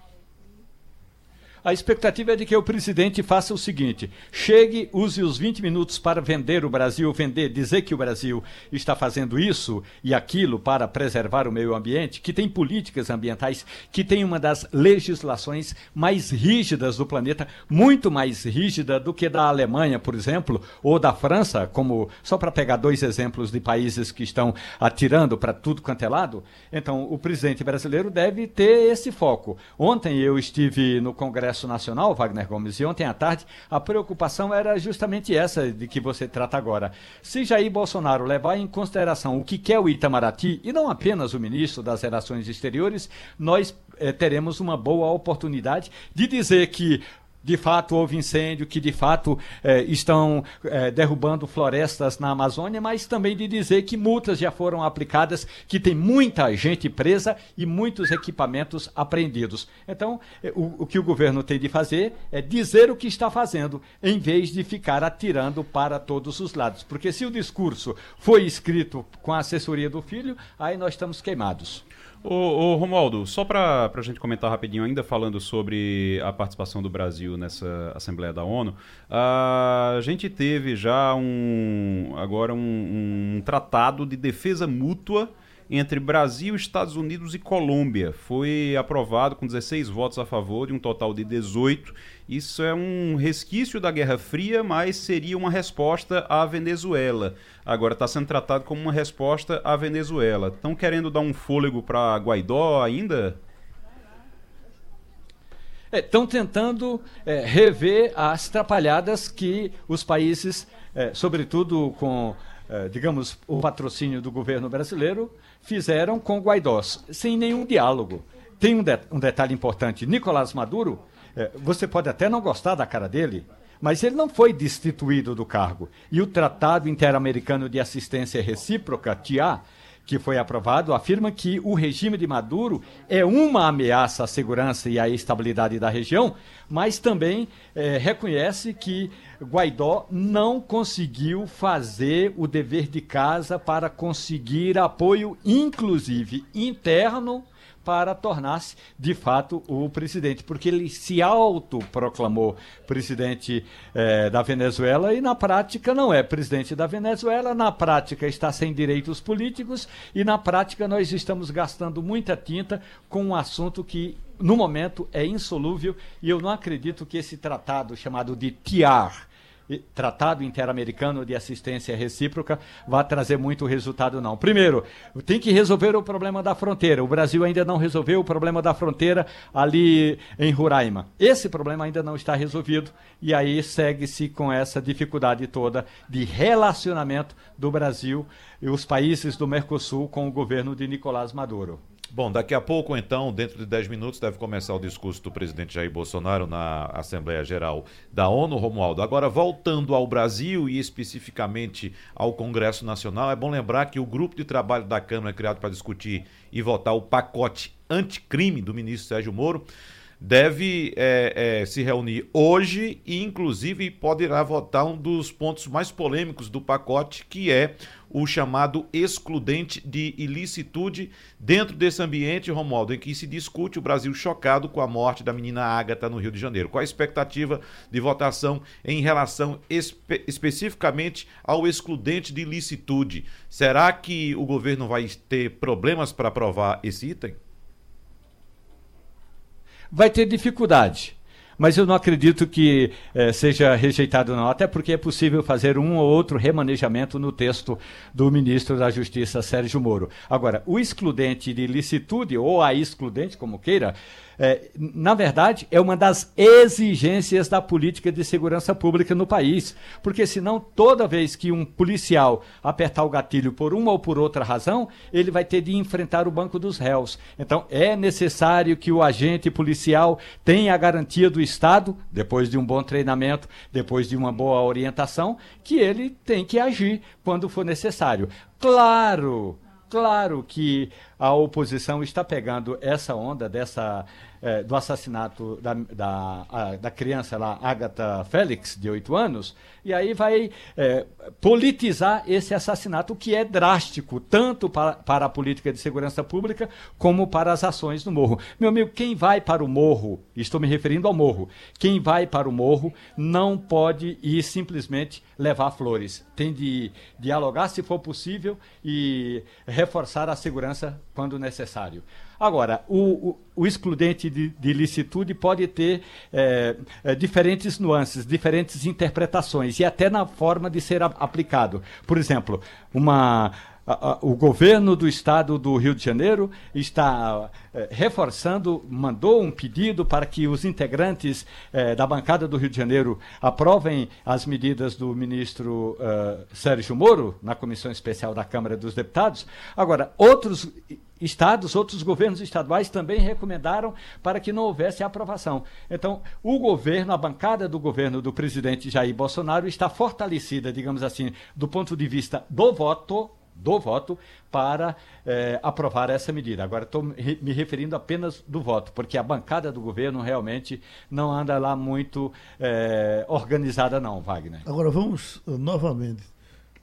A expectativa é de que o presidente faça o seguinte: chegue, use os 20 minutos para vender o Brasil, vender, dizer que o Brasil está fazendo isso e aquilo para preservar o meio ambiente, que tem políticas ambientais, que tem uma das legislações mais rígidas do planeta, muito mais rígida do que da Alemanha, por exemplo, ou da França, como só para pegar dois exemplos de países que estão atirando para tudo quanto é lado. Então, o presidente brasileiro deve ter esse foco. Ontem eu estive no Congresso Congresso Nacional, Wagner Gomes, e ontem à tarde a preocupação era justamente essa de que você trata agora. Se Jair Bolsonaro levar em consideração o que quer o Itamaraty, e não apenas o ministro das Relações Exteriores, nós eh, teremos uma boa oportunidade de dizer que de fato houve incêndio, que de fato eh, estão eh, derrubando florestas na Amazônia, mas também de dizer que multas já foram aplicadas, que tem muita gente presa e muitos equipamentos apreendidos. Então, eh, o, o, que o governo tem de fazer é dizer o que está fazendo, em vez de ficar atirando para todos os lados. Porque se o discurso foi escrito com a assessoria do filho, aí nós estamos queimados. Ô, ô Romualdo, só para a gente comentar rapidinho, ainda falando sobre a participação do Brasil nessa Assembleia da ONU, a gente teve já um agora um, um tratado de defesa mútua entre Brasil, Estados Unidos e Colômbia. Foi aprovado com 16 votos a favor de um total de 18. Isso é um resquício da Guerra Fria, mas seria uma resposta à Venezuela. Agora está sendo tratado como uma resposta à Venezuela. Estão querendo dar um fôlego para Guaidó ainda? Estão é, tentando é, rever as trapalhadas que os países, é, sobretudo com, digamos, o patrocínio do governo brasileiro, fizeram com Guaidó, sem nenhum diálogo. Tem um, de, um detalhe importante: Nicolás Maduro, é, você pode até não gostar da cara dele, mas ele não foi destituído do cargo. E o Tratado Interamericano de Assistência Recíproca, TIA, que foi aprovado, afirma que o regime de Maduro é uma ameaça à segurança e à estabilidade da região, mas também é, reconhece que Guaidó não conseguiu fazer o dever de casa para conseguir apoio, inclusive interno, para tornar-se de fato o presidente, porque ele se autoproclamou presidente eh, da Venezuela e na prática não é presidente da Venezuela, na prática está sem direitos políticos e na prática nós estamos gastando muita tinta com um assunto que no momento é insolúvel e eu não acredito que esse tratado chamado de TIAR, Tratado Interamericano de Assistência Recíproca vai trazer muito resultado, não. Primeiro, tem que resolver o problema da fronteira. O Brasil ainda não resolveu o problema da fronteira ali em Roraima. Esse problema ainda não está resolvido e aí segue-se com essa dificuldade toda de relacionamento do Brasil e os países do Mercosul com o governo de Nicolás Maduro. Bom, daqui a pouco, então, dentro de 10 minutos, deve começar o discurso do presidente Jair Bolsonaro na Assembleia Geral da ONU, Romualdo. Agora, voltando ao Brasil e especificamente ao Congresso Nacional, é bom lembrar que o grupo de trabalho da Câmara criado para discutir e votar o pacote anticrime do ministro Sérgio Moro deve é, é, se reunir hoje e, inclusive, poderá votar um dos pontos mais polêmicos do pacote, que é o chamado excludente de ilicitude dentro desse ambiente, Romualdo, em que se discute o Brasil chocado com a morte da menina Ágata no Rio de Janeiro. Qual a expectativa de votação em relação espe especificamente ao excludente de ilicitude? Será que o governo vai ter problemas para aprovar esse item? Vai ter dificuldade. Mas eu não acredito que eh, seja rejeitado não, até porque é possível fazer um ou outro remanejamento no texto do ministro da Justiça, Sérgio Moro. Agora, o excludente de licitude, ou a excludente, como queira, é, na verdade, é uma das exigências da política de segurança pública no país. Porque senão, toda vez que um policial apertar o gatilho por uma ou por outra razão, ele vai ter de enfrentar o banco dos réus. Então, é necessário que o agente policial tenha a garantia do Estado, depois de um bom treinamento, depois de uma boa orientação, que ele tem que agir quando for necessário. Claro! Claro que a oposição está pegando essa onda dessa é, do assassinato da, da, a, da criança lá, Agatha Félix, de 8 anos, e aí vai é, politizar esse assassinato, que é drástico, tanto para, para a política de segurança pública como para as ações no morro. Meu amigo, quem vai para o morro, estou me referindo ao morro, quem vai para o morro não pode ir simplesmente levar flores. Tem de dialogar, se for possível, e reforçar a segurança quando necessário. Agora, o, o, o excludente de, de, licitude pode ter é, é, diferentes nuances, diferentes interpretações e até na forma de ser aplicado. Por exemplo, uma o governo do estado do Rio de Janeiro está é, reforçando, mandou um pedido para que os integrantes é, da bancada do Rio de Janeiro aprovem as medidas do ministro uh, Sérgio Moro na comissão especial da Câmara dos Deputados. Agora, outros estados, outros governos estaduais também recomendaram para que não houvesse aprovação. Então, o governo, a bancada do governo do presidente Jair Bolsonaro está fortalecida, digamos assim, do ponto de vista do voto, do voto para eh, aprovar essa medida. Agora estou me referindo apenas do voto, porque a bancada do governo realmente não anda lá muito eh, organizada, não, Wagner. Agora vamos uh, novamente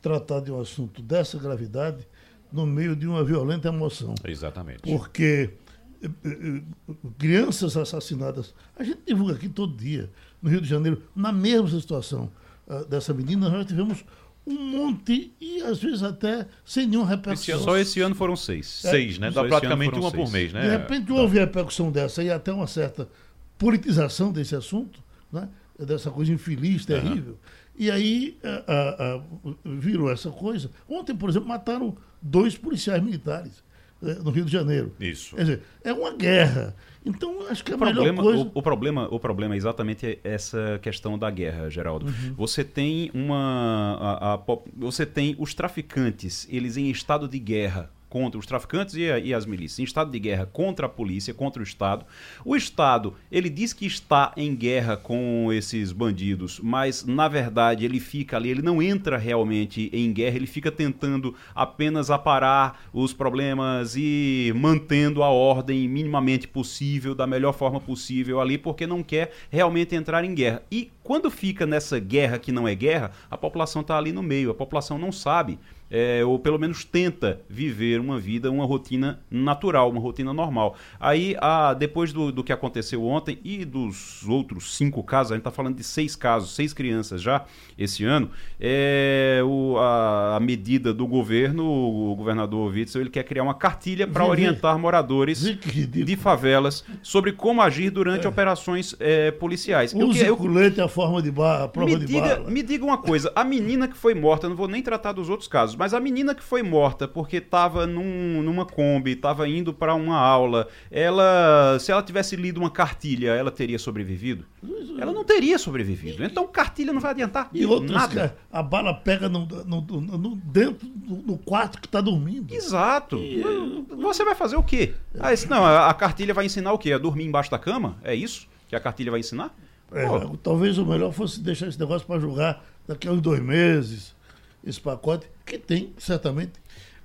tratar de um assunto dessa gravidade no meio de uma violenta emoção. Exatamente. Porque eh, eh, crianças assassinadas, a gente divulga aqui todo dia, no Rio de Janeiro, na mesma situação uh, dessa menina, nós tivemos um monte e às vezes até sem nenhuma repercussão. Só esse ano foram seis. É, seis, né? Dá praticamente uma seis. por mês, né? De repente houve repercussão dessa e até uma certa politização desse assunto, né? dessa coisa infeliz, terrível. Uhum. E aí a, a, virou essa coisa. Ontem, por exemplo, mataram dois policiais militares eh, no Rio de Janeiro. Isso. Quer dizer, é uma guerra. Então, acho que é a problema, melhor coisa... O, o, problema, o problema é exatamente essa questão da guerra, Geraldo. Uhum. Você tem uma... A, a, você tem os traficantes, eles em estado de guerra contra os traficantes e, e, as milícias, em estado de guerra contra a polícia, contra o Estado. O Estado, ele diz que está em guerra com esses bandidos, mas na verdade ele fica ali, ele não entra realmente em guerra, ele fica tentando apenas aparar os problemas e mantendo a ordem minimamente possível, da melhor forma possível ali, porque não quer realmente entrar em guerra. E quando fica nessa guerra que não é guerra, a população está ali no meio, a população não sabe é, ou pelo menos tenta viver uma vida, uma rotina natural, uma rotina normal. Aí, a, depois do, do que aconteceu ontem e dos outros cinco casos, a gente está falando de seis casos, seis crianças já esse ano, é, o, a, a, medida do governo, o governador Witzel, ele quer criar uma cartilha para orientar moradores de favelas sobre como agir durante é. operações é, policiais. Use eu, colete a forma de barra, a prova me de diga, Me diga uma coisa, a menina que foi morta, não vou nem tratar dos outros casos, mas a menina que foi morta porque estava num, numa Kombi, estava indo para uma aula, ela, se ela tivesse lido uma cartilha, ela teria sobrevivido? Ela não teria sobrevivido. Então cartilha não vai adiantar e outros, nada. A bala pega no, no, no, dentro do quarto que está dormindo. Exato. E... Você vai fazer o quê? Ah, esse, não, a cartilha vai ensinar o quê? A dormir embaixo da cama? É isso que a cartilha vai ensinar? É, talvez o melhor fosse deixar esse negócio para julgar daqui a uns dois meses esse pacote, que tem certamente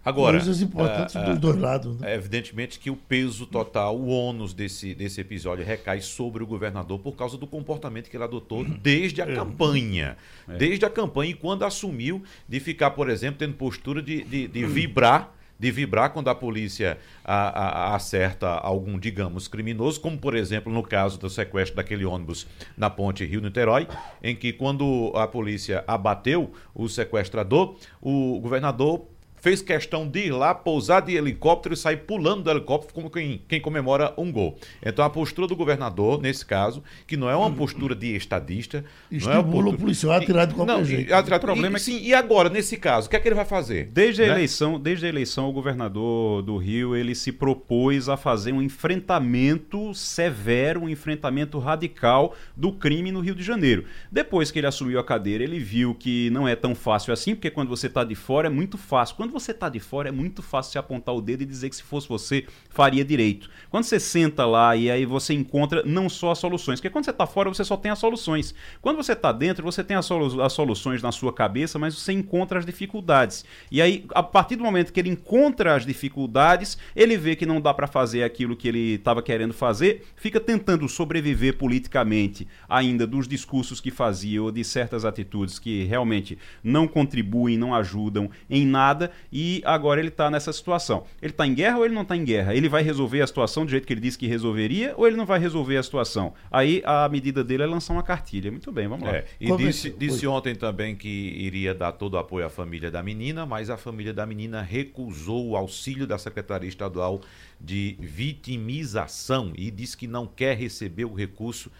Agora, coisas importantes uh, dos dois lados. Né? É evidentemente que o peso total, o ônus desse, desse episódio recai sobre o governador por causa do comportamento que ele adotou desde a é. campanha. É. Desde a campanha e quando assumiu de ficar, por exemplo, tendo postura de, de, de vibrar de vibrar quando a polícia a, a, acerta algum, digamos, criminoso, como por exemplo no caso do sequestro daquele ônibus na ponte Rio-Niterói, em que quando a polícia abateu o sequestrador, o governador fez questão de ir lá, pousar de helicóptero e sair pulando do helicóptero como quem, quem comemora um gol. Então a postura do governador, nesse caso, que não é uma postura de estadista. Estimula não é postura... o policial a atirar de qualquer não, jeito. o problema e, é que... Sim, e agora, nesse caso, o que é que ele vai fazer? Desde a, né? eleição, desde a eleição, o governador do Rio ele se propôs a fazer um enfrentamento severo, um enfrentamento radical do crime no Rio de Janeiro. Depois que ele assumiu a cadeira, ele viu que não é tão fácil assim, porque quando você está de fora é muito fácil. Quando você está de fora, é muito fácil se apontar o dedo e dizer que se fosse você, faria direito. Quando você senta lá e aí você encontra não só as soluções, porque quando você está fora, você só tem as soluções. Quando você está dentro, você tem as, solu as soluções na sua cabeça, mas você encontra as dificuldades. E aí, a partir do momento que ele encontra as dificuldades, ele vê que não dá para fazer aquilo que ele estava querendo fazer, fica tentando sobreviver politicamente ainda dos discursos que fazia ou de certas atitudes que realmente não contribuem, não ajudam em nada e agora ele está nessa situação. Ele está em guerra ou ele não está em guerra? Ele vai resolver a situação do jeito que ele disse que resolveria ou ele não vai resolver a situação? Aí a medida dele é lançar uma cartilha. Muito bem, vamos lá. É, e disse, disse ontem também que iria dar todo o apoio à família da menina, mas a família da menina recusou o auxílio da Secretaria Estadual de Vitimização e disse que não quer receber o recurso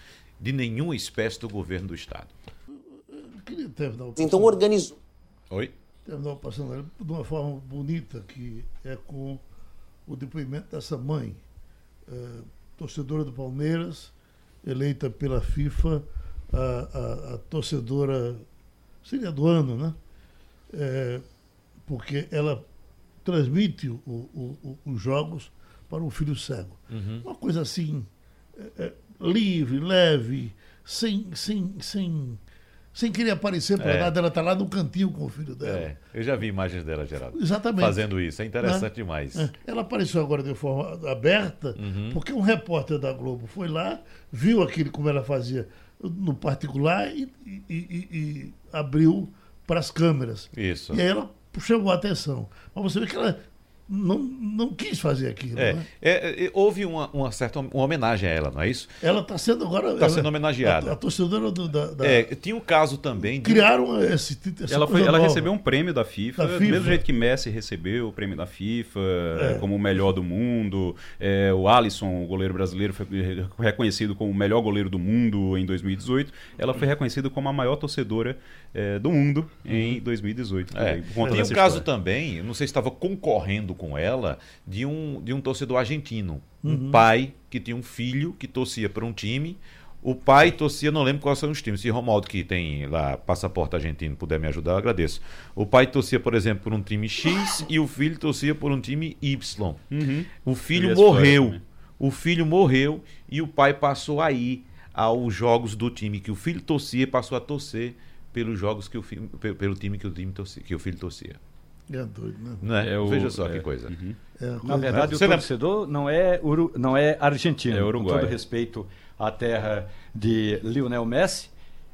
de nenhuma espécie do governo do Estado. Então organizou. Oi? Terminou passando de uma forma bonita, que é com o depoimento dessa mãe, é, torcedora do Palmeiras, eleita pela FIFA a, a, a torcedora, seria do ano, né? É, porque ela transmite o, o, o, os jogos para um filho cego. Uhum. Uma coisa assim, é, é livre, leve, sem, sem, sem sem querer aparecer para é. nada, ela está lá no cantinho com o filho dela. É, eu já vi imagens dela, Geraldo. Exatamente. Fazendo isso, é interessante né? demais. É. Ela apareceu agora de forma aberta, uhum. porque um repórter da Globo foi lá, viu aquilo como ela fazia no particular e, e, e, e abriu para as câmeras. Isso. E aí ela chamou a atenção. Mas você vê que ela não, não quis fazer aquilo. É, né? é, é, houve uma, uma, certa uma homenagem a ela, não é isso? Ela está sendo agora. Está sendo homenageada. A, a torcedora do, da, da, É, tinha um caso também. De... Criaram esse. ela, foi, ela recebeu um prêmio da FIFA, da do mesmo jeito que Messi recebeu o prêmio da FIFA é. como o melhor do mundo. É, o Alisson, o goleiro brasileiro, foi reconhecido como o melhor goleiro do mundo em 2018. Ela foi reconhecida como a maior torcedora é, do mundo em 2018. É. Tinha um caso também, não sei se estava concorrendo com ela de um, de um torcedor argentino. Uhum. Um pai que tinha um filho que torcia para um time. O pai torcia, não lembro quais são os times. Se Romaldo, que tem lá passaporte argentino, puder me ajudar, eu agradeço. O pai torcia, por exemplo, por um time X e o filho torcia por um time Y. Uhum. O filho morreu. O filho morreu e o pai passou a ir aos jogos do time que o filho torcia, passou a torcer pelos jogos que o filho, pelo time que o time torcia, que o filho torcia. É doido, né? Não é? é o, Veja só é, que coisa. Uhum. É, Na verdade, o torcedor não é, Uru, não é argentino. É Uruguai. Com todo respeito à terra de Lionel Messi,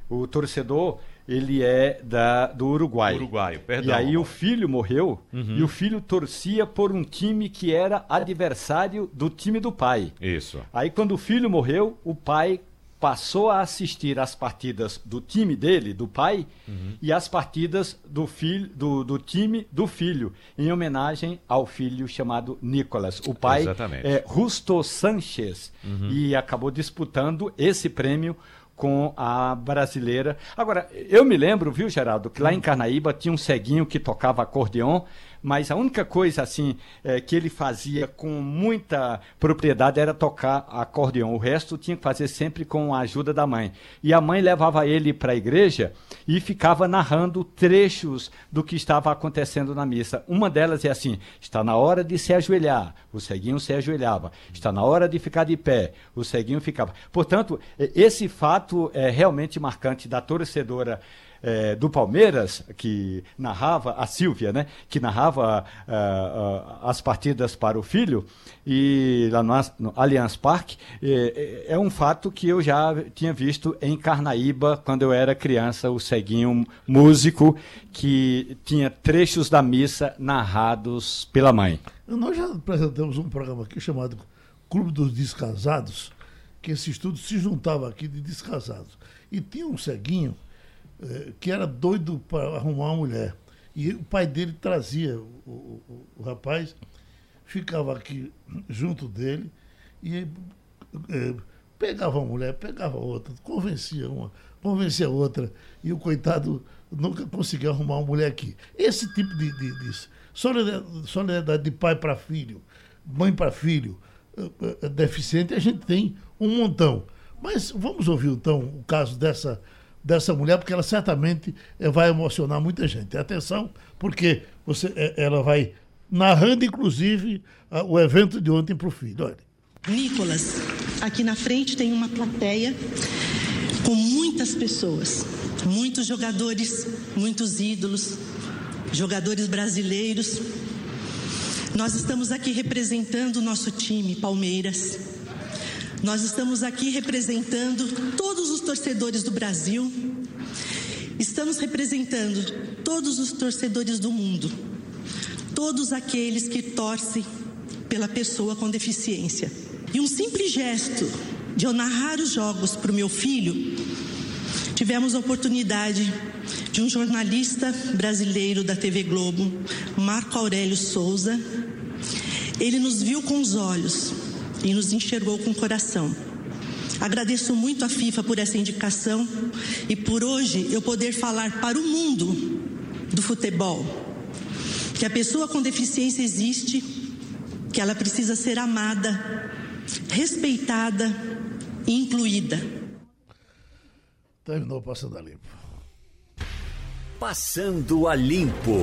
o torcedor ele é da, do Uruguai. Uruguaio, perdão. E aí o filho morreu uhum. e o filho torcia por um time que era adversário do time do pai. Isso. Aí quando o filho morreu, o pai passou a assistir às partidas do time dele, do pai, uhum. e às partidas do, filho, do, do, time do filho, em homenagem ao filho chamado Nicolas. O pai Exatamente. é Justo Sanchez uhum. e acabou disputando esse prêmio com a brasileira. Agora, eu me lembro, viu, Geraldo, que lá em Carnaíba tinha um ceguinho que tocava acordeon mas a única coisa assim é, que ele fazia com muita propriedade era tocar acordeão. O resto tinha que fazer sempre com a ajuda da mãe. E a mãe levava ele para a igreja e ficava narrando trechos do que estava acontecendo na missa. Uma delas é assim: está na hora de se ajoelhar, o ceguinho se ajoelhava. Está na hora de ficar de pé, o ceguinho ficava. Portanto, esse fato é realmente marcante da torcedora é, do Palmeiras, que narrava, a Silvia, né, que narrava uh, uh, as partidas para o filho, e lá no, no Allianz Parque, é, é, um fato que eu já tinha visto em Carnaíba, quando eu era criança, o ceguinho músico, que tinha trechos da missa narrados pela mãe. Nós já apresentamos um programa aqui chamado Clube dos Descasados, que esse estudo se juntava aqui de descasados. E tinha um ceguinho que era doido para arrumar uma mulher. E o pai dele trazia o, o, o rapaz, ficava aqui junto dele e é, pegava uma mulher, pegava outra, convencia uma, convencia outra. E o coitado nunca conseguiu arrumar uma mulher aqui. Esse tipo de, de, de solidariedade de pai para filho, mãe para filho, eh, eh, deficiente, a gente tem um montão. Mas vamos ouvir então o caso dessa, dessa mulher, porque ela certamente eh, vai emocionar muita gente. Atenção, porque você, ela vai narrando, inclusive, o evento de ontem para o filho. Olha. Nicolas, aqui na frente tem uma plateia com muitas pessoas, muitos jogadores, muitos ídolos, jogadores brasileiros. Nós estamos aqui representando o nosso time, Palmeiras. Nós estamos aqui representando todos os torcedores do Brasil. Estamos representando todos os torcedores do mundo. Todos aqueles que torcem pela pessoa com deficiência. E um simples gesto de eu narrar os jogos para o meu filho, tivemos a oportunidade de um jornalista brasileiro da TV Globo, Marco Aurélio Souza. Ele nos viu com os olhos e nos enxergou com o coração. Agradeço muito à FIFA por essa indicação e por hoje eu poder falar para o mundo do futebol que a pessoa com deficiência existe, que ela precisa ser amada, respeitada e incluída. Terminou passando a limpo. Passando a limpo.